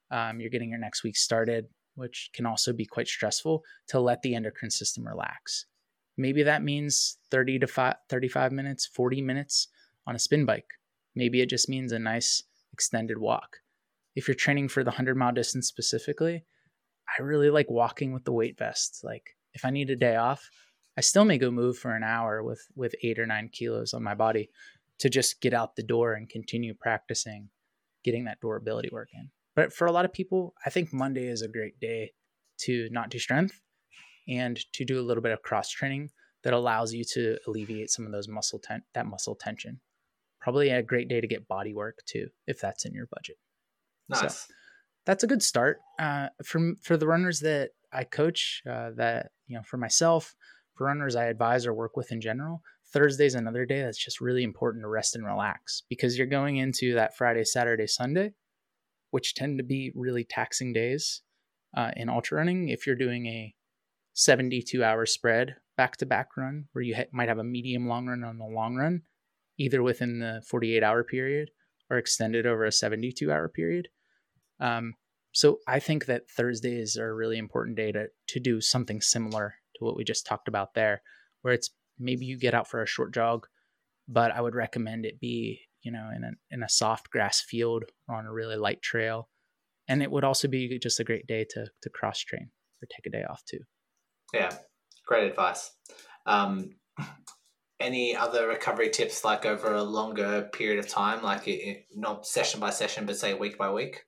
Um, you're getting your next week started which can also be quite stressful, to let the endocrine system relax. Maybe that means 30 to 5, 35 minutes, 40 minutes on a spin bike. Maybe it just means a nice extended walk. If you're training for the 100 mile distance specifically, I really like walking with the weight vest. Like if I need a day off, I still may go move for an hour with with 8 or 9 kilos on my body to just get out the door and continue practicing getting that durability work in. But for a lot of people, I think Monday is a great day to not do strength and to do a little bit of cross training that allows you to alleviate some of those muscle ten- that muscle tension. Probably a great day to get body work too, if that's in your budget. Nice. So that's a good start uh, for for the runners that I coach. Uh, that you know, for myself, for runners I advise or work with in general, Thursday's another day that's just really important to rest and relax because you're going into that Friday, Saturday, Sunday which tend to be really taxing days uh, in ultra running. If you're doing a 72 hour spread back to back run where you ha- might have a medium long run on the long run, either within the 48 hour period or extended over a 72 hour period. Um, so I think that Thursdays are a really important day to, to do something similar to what we just talked about there, where it's maybe you get out for a short jog, but I would recommend it be you know, in a in a soft grass field or on a really light trail. And it would also be just a great day to to cross train or take a day off too. Yeah, great advice. Um, any other recovery tips, like over a longer period of time, like it, not session by session, but say week by week?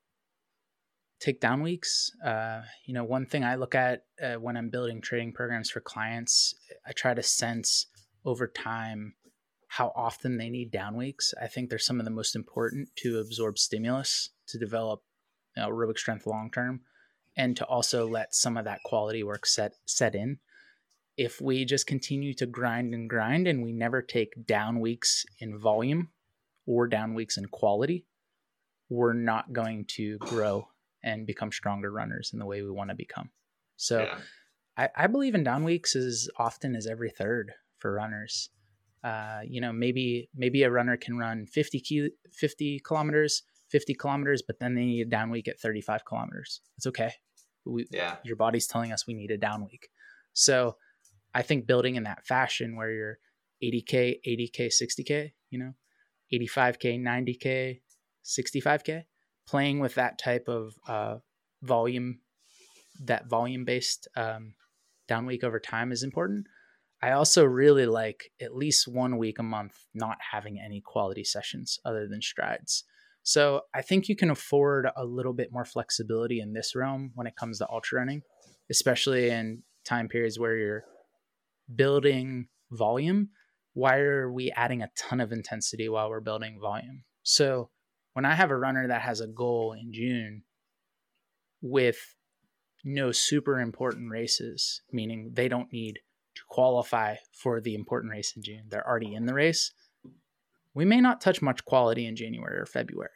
Take down weeks. Uh, you know, one thing I look at uh, when I'm building training programs for clients, I try to sense over time how often they need down weeks. I think they're some of the most important to absorb stimulus, to develop you know, aerobic strength long term, and to also let some of that quality work set set in. If we just continue to grind and grind and we never take down weeks in volume or down weeks in quality, we're not going to grow and become stronger runners in the way we want to become. So yeah. I, I believe in down weeks as often as every third for runners. Uh, you know, maybe maybe a runner can run 50 ki- 50 kilometers, 50 kilometers, but then they need a down week at 35 kilometers. It's okay. We, yeah. Your body's telling us we need a down week. So I think building in that fashion where you're 80K, 80K, 60K, you know, 85K, 90K, 65K, playing with that type of uh, volume, that volume based um, down week over time is important. I also really like at least one week a month not having any quality sessions other than strides. So I think you can afford a little bit more flexibility in this realm when it comes to ultra running, especially in time periods where you're building volume. Why are we adding a ton of intensity while we're building volume? So when I have a runner that has a goal in June with no super important races, meaning they don't need to qualify for the important race in June. They're already in the race. we may not touch much quality in January or February,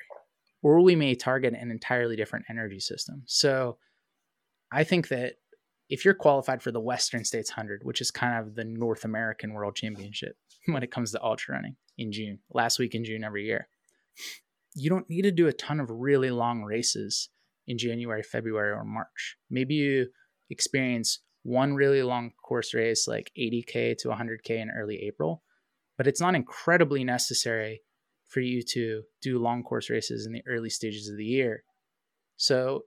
or we may target an entirely different energy system. So I think that if you're qualified for the Western States 100, which is kind of the North American World Championship [LAUGHS] when it comes to ultra running in June, last week in June every year, you don't need to do a ton of really long races in January, February, or March. Maybe you experience one really long course race like 80K to 100K in early April, but it's not incredibly necessary for you to do long course races in the early stages of the year. So,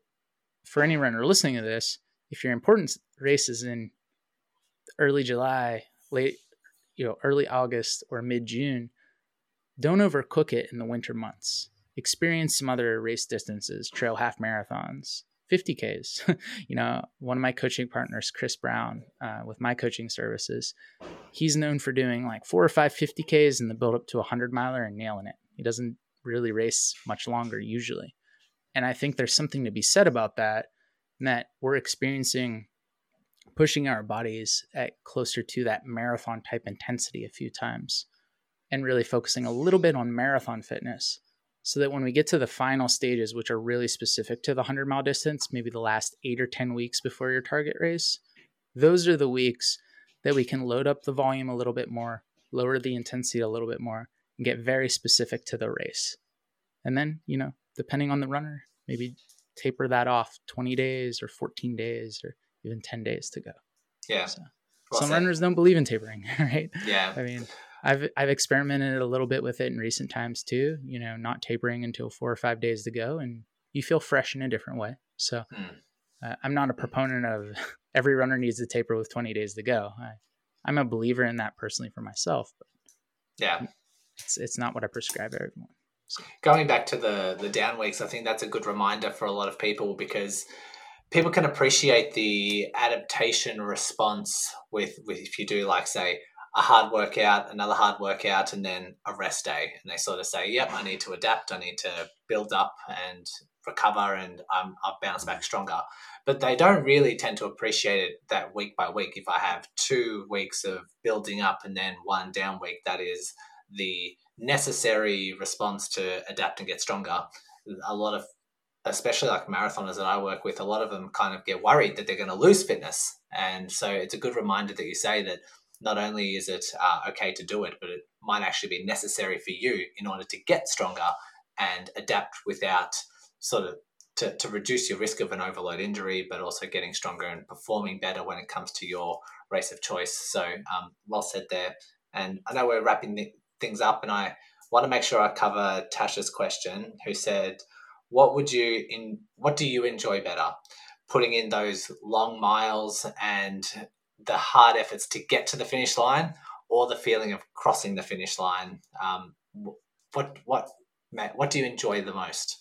for any runner listening to this, if your important race is in early July, late, you know, early August or mid June, don't overcook it in the winter months. Experience some other race distances, trail half marathons, 50Ks. [LAUGHS] you know, one of my coaching partners, Chris Brown, uh, with my coaching services, he's known for doing like four or five 50Ks in the build up to a 100 miler and nailing it. He doesn't really race much longer usually. And I think there's something to be said about that that we're experiencing pushing our bodies at closer to that marathon type intensity a few times and really focusing a little bit on marathon fitness so that when we get to the final stages which are really specific to the 100 mile distance maybe the last 8 or 10 weeks before your target race those are the weeks that we can load up the volume a little bit more lower the intensity a little bit more and get very specific to the race and then you know depending on the runner maybe taper that off 20 days or 14 days or even 10 days to go. Yeah. So, well some said. runners don't believe in tapering, [LAUGHS] right? Yeah. I mean, I've I've experimented a little bit with it in recent times too, you know, not tapering until 4 or 5 days to go and you feel fresh in a different way. So, mm. uh, I'm not a proponent of [LAUGHS] every runner needs to taper with 20 days to go. I, I'm a believer in that personally for myself, but yeah. It's it's not what I prescribe everyone. Going back to the the down weeks, I think that's a good reminder for a lot of people because people can appreciate the adaptation response with, with if you do like say a hard workout, another hard workout, and then a rest day, and they sort of say, "Yep, I need to adapt. I need to build up and recover, and I'm I'll bounce back mm. stronger." But they don't really tend to appreciate it that week by week. If I have two weeks of building up and then one down week, that is the necessary response to adapt and get stronger. A lot of, especially like marathoners that I work with, a lot of them kind of get worried that they're going to lose fitness. And so it's a good reminder that you say that not only is it uh, okay to do it, but it might actually be necessary for you in order to get stronger and adapt without sort of to, to reduce your risk of an overload injury, but also getting stronger and performing better when it comes to your race of choice. So, um, well said there. And I know we're wrapping the, things up, and I want to make sure I cover Tasha's question, who said, "What would you in? What do you enjoy better, putting in those long miles and the hard efforts to get to the finish line, or the feeling of crossing the finish line? Um, what what what do you enjoy the most?"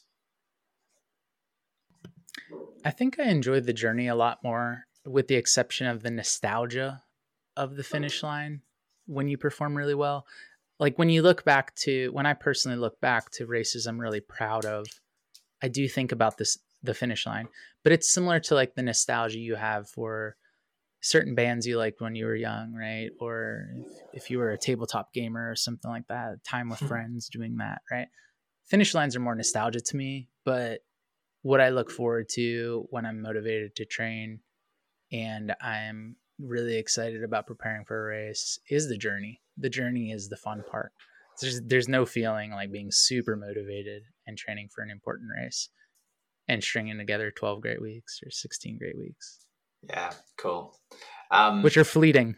I think I enjoyed the journey a lot more, with the exception of the nostalgia of the finish line when you perform really well like when you look back to when I personally look back to races I'm really proud of, I do think about this the finish line. But it's similar to like the nostalgia you have for certain bands you liked when you were young, right? Or if, if you were a tabletop gamer or something like that, time with hmm. friends doing that, right? Finish lines are more nostalgia to me, but what I look forward to when I'm motivated to train and I'm really excited about preparing for a race is the journey. The journey is the fun part. There's there's no feeling like being super motivated and training for an important race and stringing together 12 great weeks or 16 great weeks. Yeah, cool. Um, Which are fleeting.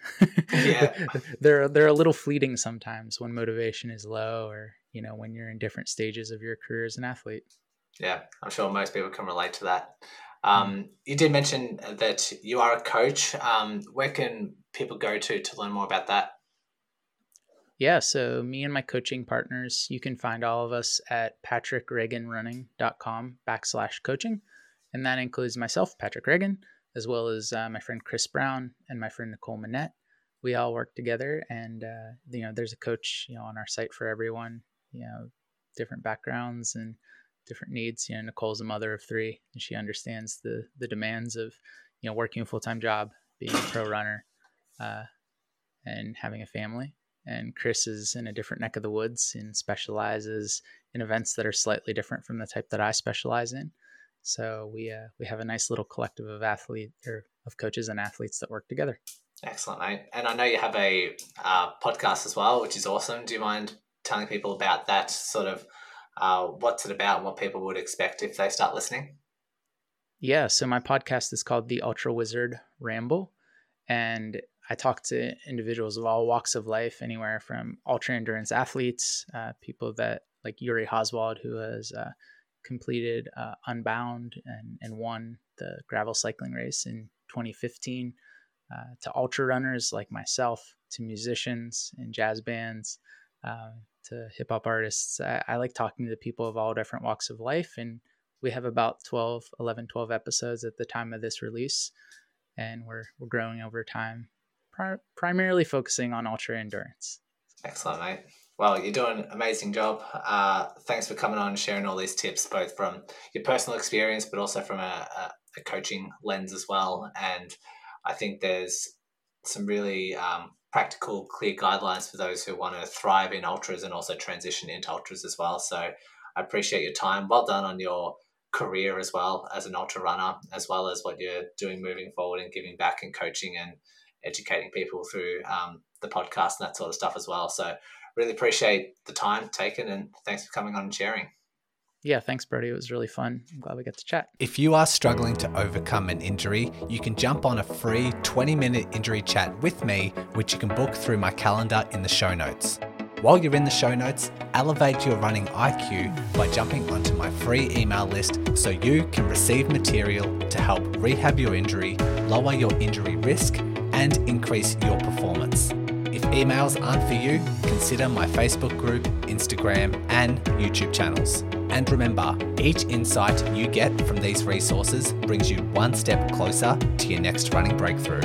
yeah, [LAUGHS] they're they're a little fleeting sometimes when motivation is low, or you know when you're in different stages of your career as an athlete. Yeah, I'm sure most people can relate to that. Um, you did mention that you are a coach. Um, where can people go to to learn more about that? Yeah, so me and my coaching partners, you can find all of us at patrickreaganrunning.com backslash coaching. And that includes myself, Patrick Reagan, as well as uh, my friend Chris Brown and my friend Nicole Manette. We all work together, and uh, you know, there's a coach, you know, on our site for everyone. You know, different backgrounds and different needs. You know, Nicole's a mother of three, and she understands the the demands of you know working a full time job, being a pro runner, uh, and having a family. and Chris is in a different neck of the woods and specializes in events that are slightly different from the type that I specialize in. So we uh, we have a nice little collective of athletes or of coaches and athletes that work together. Excellent, mate. And I know you have a uh, podcast as well, which is awesome. Do you mind telling people about that? Sort of uh, what's it about? And what people would expect if they start listening? Yeah. So my podcast is called the Ultra Wizard Ramble, and I talk to individuals of all walks of life, anywhere from ultra endurance athletes, uh, people that like Yuri Hoswald, who has uh, completed uh, Unbound and, and won the gravel cycling race in 2015, uh, to ultra runners like myself, to musicians and jazz bands, uh, to hip hop artists. I, I, like talking to people of all different walks of life. And we have about 12, 11, 12 episodes at the time of this release. And we're, we're growing over time, pri- primarily focusing on ultra endurance. Excellent, mate. Well, you're doing an amazing job. Uh, thanks for coming on and sharing all these tips, both from your personal experience, but also from a, a, a coaching lens as well. And I think there's some really um, practical, clear guidelines for those who want to thrive in ultras and also transition into ultras as well. So I appreciate your time. Well done on your career as well as an ultra runner, as well as what you're doing moving forward and giving back and coaching and educating people through um, the podcast and that sort of stuff as well. So really appreciate the time taken and thanks for coming on and sharing. Yeah, thanks, Brody. It was really fun. I'm glad we got to chat. If you are struggling to overcome an injury, you can jump on a free 20 minute injury chat with me, which you can book through my calendar in the show notes. While you're in the show notes, elevate your running IQ by jumping onto my free email list so you can receive material to help rehab your injury, lower your injury risk, and increase your performance. Emails aren't for you, consider my Facebook group, Instagram, and YouTube channels. And remember, each insight you get from these resources brings you one step closer to your next running breakthrough.